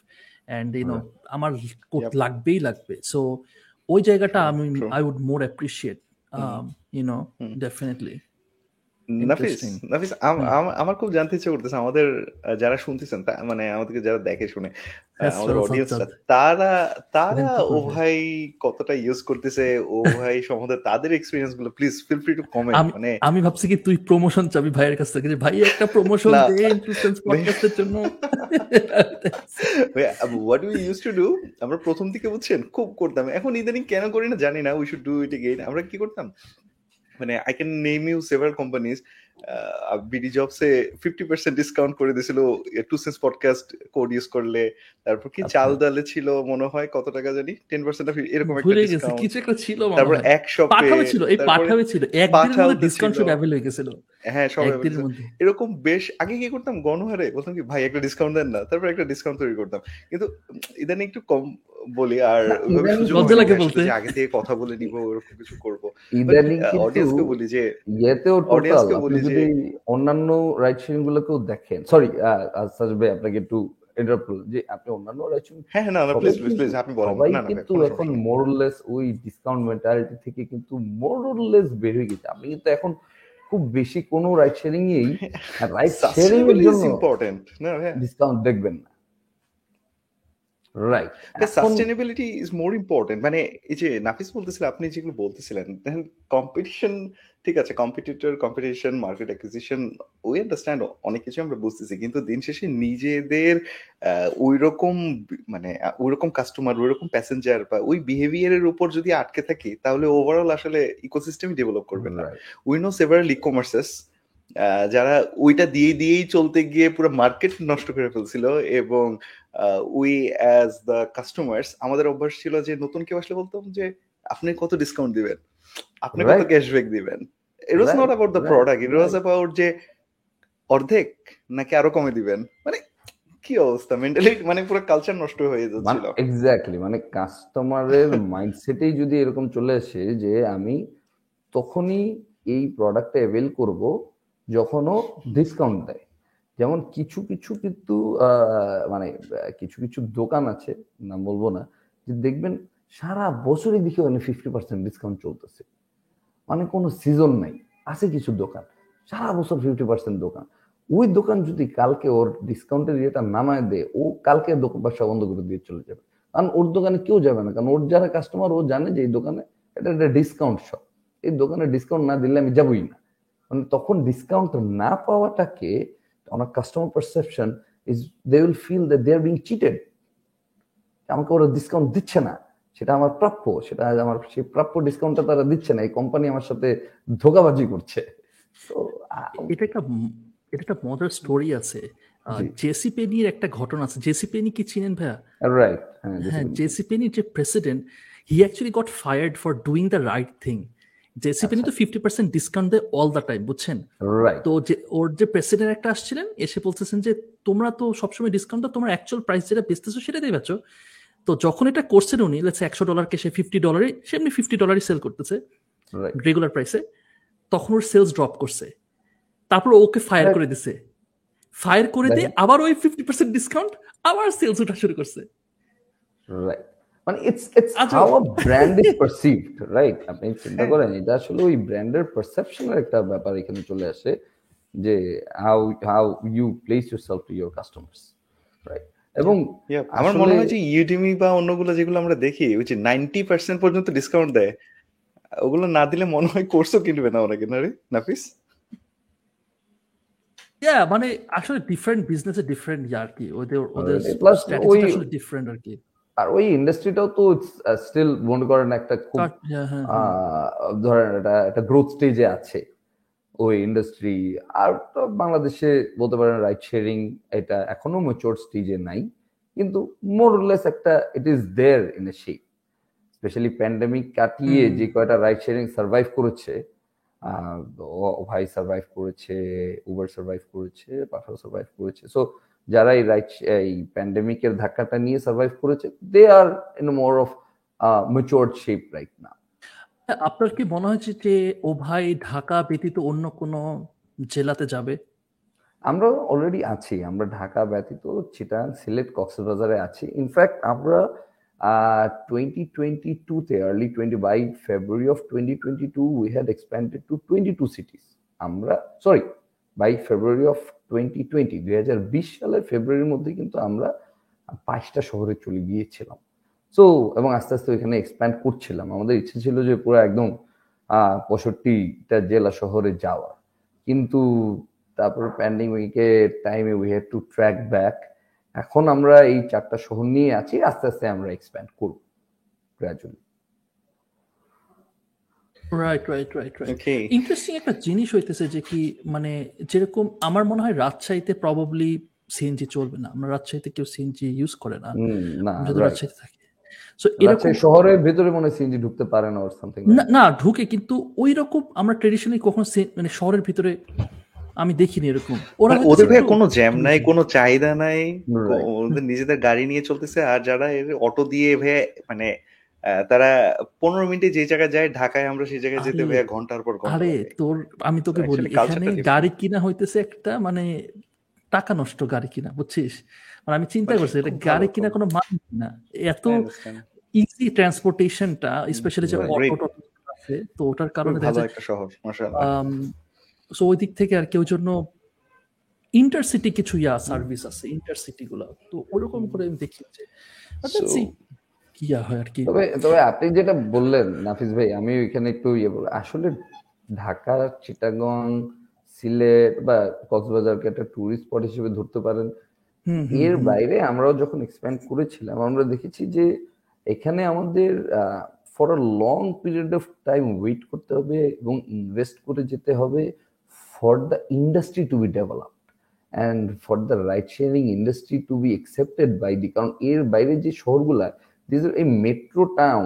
and you know আমার লাগবেই লাগবে। সো ওই জায়গাটা আমি. I would more appreciate you know definitely Nafis Nafis আম- আম- আমার খুব জানতে ইচ্ছে করতেছে আমাদের যারা শুনতেছেন মানে আমাদেরকে যারা দেখে শুনে আমাদের well, অডিয়েন্সরা Sajjad. তারা তারা ও ভাই কতটা ইউজ করতেছে ও ভাই সম্বন্ধে তাদের এক্সপিরিয়েন্সগুলো please feel free to comment মানে আমি ভাবছি কি তুই প্রমোশন চাবি ভাইয়ের কাছ থেকে যে ভাই একটা প্রমোশন। দে ইনফ্লুয়েন্স পডকাস্টের জন্য। What we use to do আমরা প্রথম দিকে বুঝছেন খুব করতাম। এখন ইদানিং কেন করি না জানি না we should do it again আমরা কি করতাম? মানে I can name you several companies BD জবসে fifty percent discount করে দিয়েছিল two cents podcast code use করলে তারপর কি আচ্ছা। চাল ডালে ছিল মনে হয় কত টাকা জানি? টেন পার্সেন্ট এরকম একটা ডিসকাউন্ট কিছু একটা ছিল তারপর এক শপে পাঠাবে ছিল এই পাঠাবে ছিল একদিনের মধ্যে ডিসকাউন্ট। শুড অ্যাভেল হয়ে গেছিল। হ্যাঁ একদিনের এরকম বেশ আগে কি করতাম গণহারে বলতাম কি ভাই একটা ডিসকাউন্ট দেন না। তারপর একটা ডিসকাউন্ট তৈরি করতাম। কিন্তু ইদানিং একটু কম বলি আর। আগে থেকে কথা বলে নিব ওরকম কিছু করব। ইদানিং অডিয়েন্সকে বলি যে ইয়েতেও বলি যে- অন্যান্য রাইড শেয়ারিং গুলোকেও দেখেন সরি সাজ ভাই আপনাকে একটু যে আপনি অন্যান্য রাইড হ্যাঁ না না প্লিজ প্লিজ আপনি বলেন। না না কিন্তু এখন মোরলেস ওই ডিসকাউন্ট মেন্টালিটি থেকে কিন্তু মোরলেস বের হয়ে গেছে। আপনি কিন্তু এখন খুব বেশি কোনো রাইড শেয়ারিং এই রাইড শেয়ারিং এর জন্য important না হ্যাঁ ডিসকাউন্ট দেখবেন না। Right sustainability is more important মানে এই যে নাফিস বলতেছিলেন আপনি যেগুলো বলতেছিলেন দেখেন কম্পিটিশন ঠিক আছে competitor competition market acquisition we understand অনেক কিছু আমরা বুঝতেছি কিন্তু দিন শেষে নিজেদের ওই রকম মানে ওই রকম কাস্টমার ওই রকম প্যাসেঞ্জার বা ওই বিহেভিয়ারের উপর যদি আটকে থাকি তাহলে ওভারঅল আসলে ইকোসিস্টেমই ডেভেলপ করবেন না। We know several e commerces যারা ওইটা দিয়ে দিয়েই চলতে গিয়ে পুরো মার্কেট নষ্ট করে ফেলছিল এবং উই অ্যাজ দ্য কাস্টমার্স আমাদের অভ্যাস ছিল যে নতুন কেউ আসলে বলতাম যে আপনি কত ডিসকাউন্ট দিবেন? আপনি কত ক্যাশব্যাক দিবেন? It was not about the product it was about যে অর্ধেক নাকি আরও কমে দিবেন? মানে কি অবস্থা? মেন্টালি মানে পুরো কালচার নষ্ট হয়ে মানে যাচ্ছিল। এক্স্যাক্টলি মানে কাস্টমারের মাইন্ডসেটেই যদি এরকম চলে আসে যে আমি তখনই এই প্রোডাক্টটা অ্যাভেল করব যখন ও ডিসকাউন্ট দেয়। যেমন কিছু কিছু কিন্তু মানে কিছু কিছু দোকান আছে, নাম বলব না, যে দেখবেন সারা বছরই দেখি ওখানে ফিফটি পার্সেন্ট ডিসকাউন্ট চলতেছে। মানে কোনো সিজন নাই, আছে কিছু দোকান, সারা বছর ফিফটি পার্সেন্ট দোকান। ওই দোকান যদি কালকে ওর ডিসকাউন্টের ইয়েটা নামায় দেয়, ও কালকে দোকান ব্যবসা বন্ধ করে দিয়ে চলে যাবে। কারণ ওর দোকানে কেউ যাবে না, কারণ ওর যারা কাস্টমার ও জানে যে এই দোকানে এটা একটা ডিসকাউন্ট শপ এই দোকানে ডিসকাউন্ট না দিলে আমি যাবই না। মানে তখন ডিসকাউন্ট না পাওয়াটাকে অনেক customer perception is they will feel that they are being cheated আমাকে ওরা ডিসকাউন্ট দিচ্ছে না। সেটা আমার প্রাপ্য। সেটা আমার সেই প্রাপ্য ডিসকাউন্টটা তারা দিচ্ছে না। এই কোম্পানি আমার সাথে ধোকাবাজি করছে। এটা একটা এটা একটা মজার স্টোরি আছে। জেসি পেনির একটা ঘটনা আছে। জেসি পেনি কি চিনেন ভাইয়া? রাইট হ্যাঁ হ্যাঁ জেসি পেনির যে president he actually got fired for doing the right thing JC Penney তো ফিফটি পার্সেন্ট ডিসকাউন্ট দেয় অল দ্য টাইম বুঝছেন? তো যে ওর যে প্রেসিডেন্ট একটা আসছিলেন এসে বলতেছেন যে তোমরা তো সবসময় ডিসকাউন্ট দাও তোমার অ্যাকচুয়াল প্রাইস যেটা বেচতেছো সেটা দিয়ে বেচো। তো যখন এটা করছেন উনি লেটস একশো ডলারকে সে ফিফটি ডলারে সে এমনি ফিফটি ডলারই সেল করতেছে রেগুলার প্রাইসে তখন ওর সেলস ড্রপ করছে। তারপর ওকে ফায়ার করে দিছে। ফায়ার করে দিয়ে আবার ওই ফিফটি পার্সেন্ট ডিসকাউন্ট আবার সেলস ওঠা শুরু করছে। রাইট মানে it's it's. How a brand is perceived right আপনি চিন্তা করেন এটা আসলে ওই ব্র্যান্ডের পারসেপশনের একটা ব্যাপার এখানে চলে আসে যে how how you place yourself to your customers right এবং Yeah, আমার মনে হয় যে ইউডিমি বা অন্যগুলো যেগুলো আমরা দেখি ওই যে নাইনটি পার্সেন্ট পর্যন্ত ডিসকাউন্ট দেয় ওগুলো না দিলে মনে হয় কোর্সও কিনবে না অনেকে না রে? নাফিস? ইয়া মানে আসলে ডিফারেন্ট বিজনেসে ডিফারেন্ট ইয়া আর কি ওদের ওদের strategy ওই- ডিফারেন্ট আর কি। আর ওই ইন্ডাস্ট্রিটাও তো স্টিল মনে করেন একটা খুব হ্যাঁ, হ্যাঁ। আহ, ধরেন এটা একটা গ্রোথ স্টেজে আছে ওই ইন্ডাস্ট্রি আর তো বাংলাদেশে বলতে পারেন রাইট শেয়ারিং এটা এখনও ম্যাচিওর স্টেজে নাই কিন্তু মোরলেস একটা it is there in a shape specially pandemic কাটিয়ে যে কয়টা রাইড শেয়ারিং সার্ভাইভ করেছে ভাই সার্ভাইভ করেছে উবার সার্ভাইভ করেছে পাঠাও সার্ভাইভ করেছে। সো যারা এই রাইট এই প্যান্ডেমিকের ধাক্কাটা নিয়ে সার্ভাইভ করেছে they are in more of mature shape right না আপনার কি মনে হয়েছে যে ও ভাই ঢাকা ব্যতীত অন্য কোনো জেলাতে যাবে? আমরা অলরেডি আছি আমরা ঢাকা ব্যতীত চিটাং সিলেট কক্সবাজারে আছি। ইনফ্যাক্ট আমরা টোয়েন্টি টোয়েন্টি টুতে early twenty by February of twenty twenty two we had expanded to twenty two cities আমরা sorry by February of twenty twenty দুই হাজার বিশ সালের ফেব্রুয়ারির মধ্যে কিন্তু আমরা বাইশটা শহরে চলে গিয়েছিলাম। সো এবং আস্তে আস্তে ওইখানে এক্সপ্যান্ড করছিলাম। আমাদের ইচ্ছে ছিল যে পুরো একদম পঁয়ষট্টিটা জেলা শহরে যাওয়া। কিন্তু তারপর প্যান্ডেমিকের টাইমে we had to track back এখন আমরা এই চারটা শহর নিয়ে আছি, আস্তে আস্তে আমরা এক্সপ্যান্ড করব gradually right right right right interesting একটা জিনিস হইতেছে যে কি মানে যেরকম আমার মনে হয় রাজশাহীতে প্রবাবলি সিএনজি চলবে না। আমরা রাজশাহীতে কেউ সিএনজি ইউজ করে না। যদি রাজশাহীতে থাকি। সো এরকম শহরের ভেতরে মনে সিএনজি ঢুকতে পারে না ওর সামথিং না ঢুকে কিন্তু ওই রকম আমরা ট্রেডিশনালি কখনো মানে শহরের ভিতরে আমি দেখিনি এরকম। ওরা মানে ওদের ভাই কোনো জ্যাম নাই কোনো চাহিদা নাই ওদের নিজেদের গাড়ি নিয়ে চলতেছে আর যারা অটো দিয়ে ভাই মানে তারা পনেরো মিনিটে যে জায়গায় যায় ঢাকায় আমরা সেই জায়গায় যেতে ভাই ঘণ্টার পর ঘণ্টা আরে তোর আমি তোকে বলি এখানে গাড়ি কিনা হইতেছে একটা মানে টাকা নষ্ট গাড়ি কিনা বুঝছিস? মানে আমি চিন্তা করছি এটা গাড়ি কিনা কোনো মানে না। এত. ইজি ট্রান্সপোর্টেশনটা স্পেশালি যে. অটো আছে তো ওটার কারণে ভালো একটা শহর মাশাআল্লাহ। সো ওই দিক থেকে আর কেউ জন্য ইন্টারসিটি কিছু ইয়া সার্ভিস আছে ইন্টারসিটি গুলা তো ওরকম করে আমি দেখি যে কি হয় আর কি। তবে তবে আপনি যেটা বললেন নাফিস ভাই আমি ওইখানে একটু ইয়ে বলব আসলে ঢাকা চিটাগং সিলেট বা কক্সবাজারকে একটা টুরিস্ট স্পট হিসেবে ধরতে পারেন। এর বাইরে আমরাও যখন এক্সপ্যান্ড করেছিলাম আমরা দেখেছি যে এখানে আমাদের for a long period of time wait করতে হবে এবং ইনভেস্ট করে যেতে হবে for the industry to be developed and for the right sharing industry to be accepted by the কারণ এর বাইরে যে শহরগুলা দিস এই মেট্রো টাউন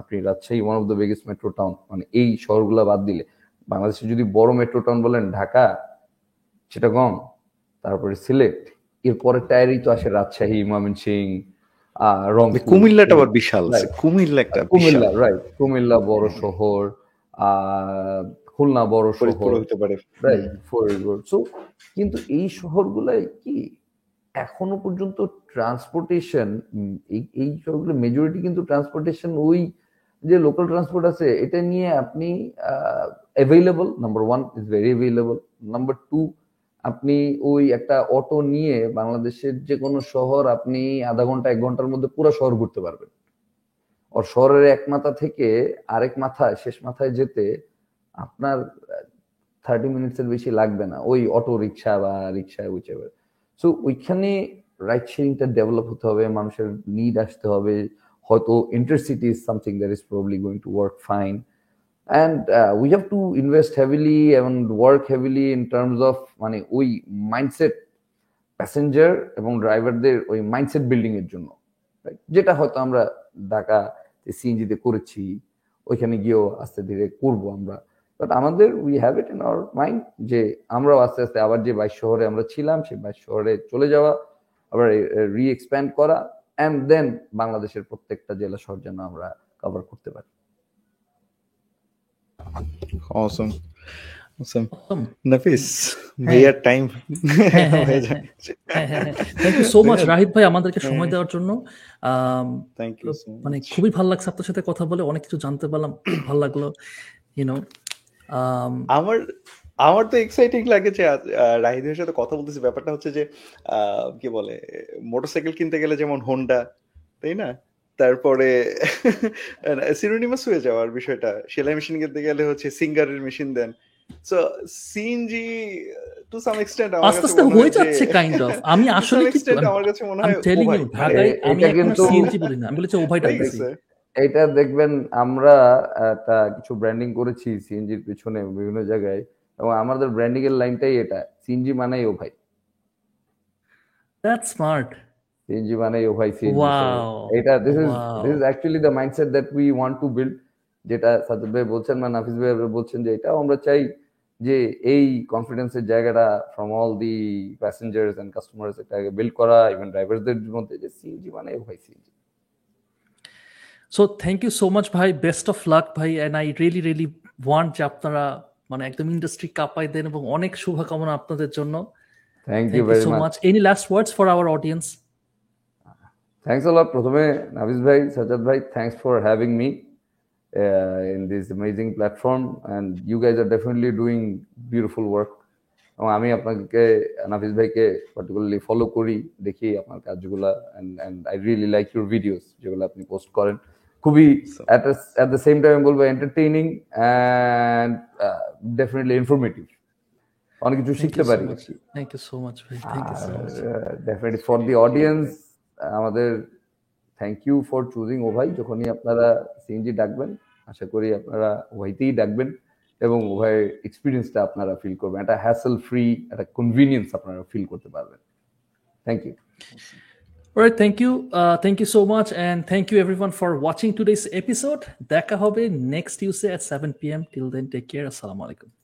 আপনি Rajshahi one of the biggest metro town মানে এই শহরগুলা বাদ দিলে। বাংলাদেশে যদি বড় মেট্রো টাউন বলেন ঢাকা চিটাগং তারপরে সিলেট এরপরে টায়ারই তো আসে রাজশাহী ময়মনসিং রংপুর। কুমিল্লাটা আবার বিশাল। কুমিল্লা একটা কুমিল্লা রাইট কুমিল্লা বড় শহর খুলনা বড় শহর। হতে পারে। রাইট সো কিন্তু এই শহরগুলাই কি এখনও পর্যন্ত ট্রান্সপোর্টেশন এই শহরগুলো মেজরিটি কিন্তু ট্রান্সপোর্টেশন ওই যে লোকাল ট্রান্সপোর্ট আছে, এটা নিয়ে আপনি available number one is very available number two আপনি ওই একটা অটো নিয়ে বাংলাদেশের যে কোনো শহর আপনি আধা ঘণ্টা, এক ঘণ্টার মধ্যে পুরো শহর ঘুরতে পারবেন। ওর শহরের এক মাথা থেকে আরেক মাথায় শেষ মাথায় যেতে আপনার থার্টি মিনিটসের বেশি লাগবে না। ওই অটো রিক্সা বা রিক্সায় উঠে সো ওইখানে রাইট শেয়ারিংটা ডেভেলপ হতে হবে, মানুষের নিড আসতে হবে। হয়তো intercity is something that is probably going to work fine and we have to invest heavily এবং work heavily in terms of মানে ওই মাইন্ডসেট প্যাসেঞ্জার এবং ড্রাইভারদের ওই মাইন্ডসেট বিল্ডিং এর জন্য। যেটা হয়তো আমরা ঢাকা সিএনজিতে করেছি, ওইখানে গিয়েও আস্তে ধীরে করব আমরা। বাট আমাদের we have it in our mind যে আমরাও আস্তে আস্তে আবার যে বাইশ শহরে আমরা ছিলাম সেই বাইশ শহরে চলে যাওয়া আবার রি এক্সপ্যান্ড করা অ্যান্ড দেন বাংলাদেশের প্রত্যেকটা জেলা শহর যেন আমরা কভার করতে পারি Awesome. Awesome. Awesome. নাফিস। ভাইয়ার টাইম হ্যাঁ, হ্যাঁ, হয়ে হ্যাঁ, thank you so much Rahit ভাই আমাদেরকে সময়। দেওয়ার জন্য থ্যাংক ইউ মানে খুবই ভালো লাগছে আপনার সাথে কথা বলে অনেক কিছু জানতে পারলাম খুব ভালো লাগল ইউনো আমার আমার তো এক্সাইটিং লাগে যে রাহিদের সাথে কথা বলতেছি। ব্যাপারটা হচ্ছে যে আহ, কি বলে মোটরসাইকেল কিনতে গেলে যেমন হোন্ডা তাই না? তারপরে সিনোনিমাস হয়ে যাওয়ার বিষয়টা। সেলাই মেশিন কিনতে গেলে হচ্ছে সিঙ্গারের machine then. So CNG to some extent আমার আস্তে কাছে আস্তে হয়ে যাচ্ছে কাইন্ড অফ আমি আসলে কি আমার কাছে মনে আমি হয় টেলিং ইউ ঢাকায় আমি কিন্তু সিএনজি বলি না। আমি বলেছি ওভাই আছে এটা দেখবেন আমরা একটা কিছু ব্র্যান্ডিং করেছি সিএনজির পিছনে বিভিন্ন জায়গায় এবং আমাদের ব্র্যান্ডিং এর লাইনটাই এটা। সিএনজি মানেই ও ভাই। দ্যাটস স্মার্ট সিএনজি মানেই ও ভাই সিএনজি এটা this is this is actually the mindset that we want to build যেটা সাজ্জাদ ভাই বলছেন বা নাফিস ভাই বলছেন যে এটাও আমরা চাই যে এই কনফিডেন্সের জায়গাটা from all the passengers and customers এটাকে বিল্ড করা ইভেন ড্রাইভারদের মধ্যে যে সিএনজি মানে Obhai CNG so thank you so much ভাই বেস্ট অফ লাক ভাই and I really really want যে আপনারা মানে একদম ইন্ডাস্ট্রি কাঁপাই দেন এবং অনেক শুভকামনা আপনাদের জন্য। Thank you very so much any last words for our audience thanks a lot. প্রথমে নাভিস ভাই সাজ্জাদ ভাই thanks for having me in this amazing platform and you guys are definitely doing beautiful work এবং আমি আপনাকে নাফিস ভাইকে পার্টিকুলারলি ফলো করি দেখি আপনার কাজগুলা and and I really like your videos যেগুলো আপনি পোস্ট করেন। খুবই অ্যাট দ্য সেম টাইম বলব এন্টারটেইনিং অ্যান্ড ডেফিনেটলি ইনফরমেটিভ অনেক কিছু শিখতে পারি। Thank you so much thank you so much definitely for the audience আমাদের thank you for choosing Obhai. যখনই আপনারা সিএনজি ডাকবেন আশা করি আপনারা ওয়াইতেই ডাকবেন এবং ওভাইয়ের এক্সপিরিয়েন্সটা আপনারা ফিল করবেন। একটা হ্যাসেল ফ্রি একটা কনভিনিয়েন্স আপনারা ফিল করতে পারবেন। Thank you Alright, thank you. Uh, thank you so much. And thank you everyone for watching today's episode. দেখা হবে next Tuesday at 7 p.m. Till then, take care. Assalamu alaikum.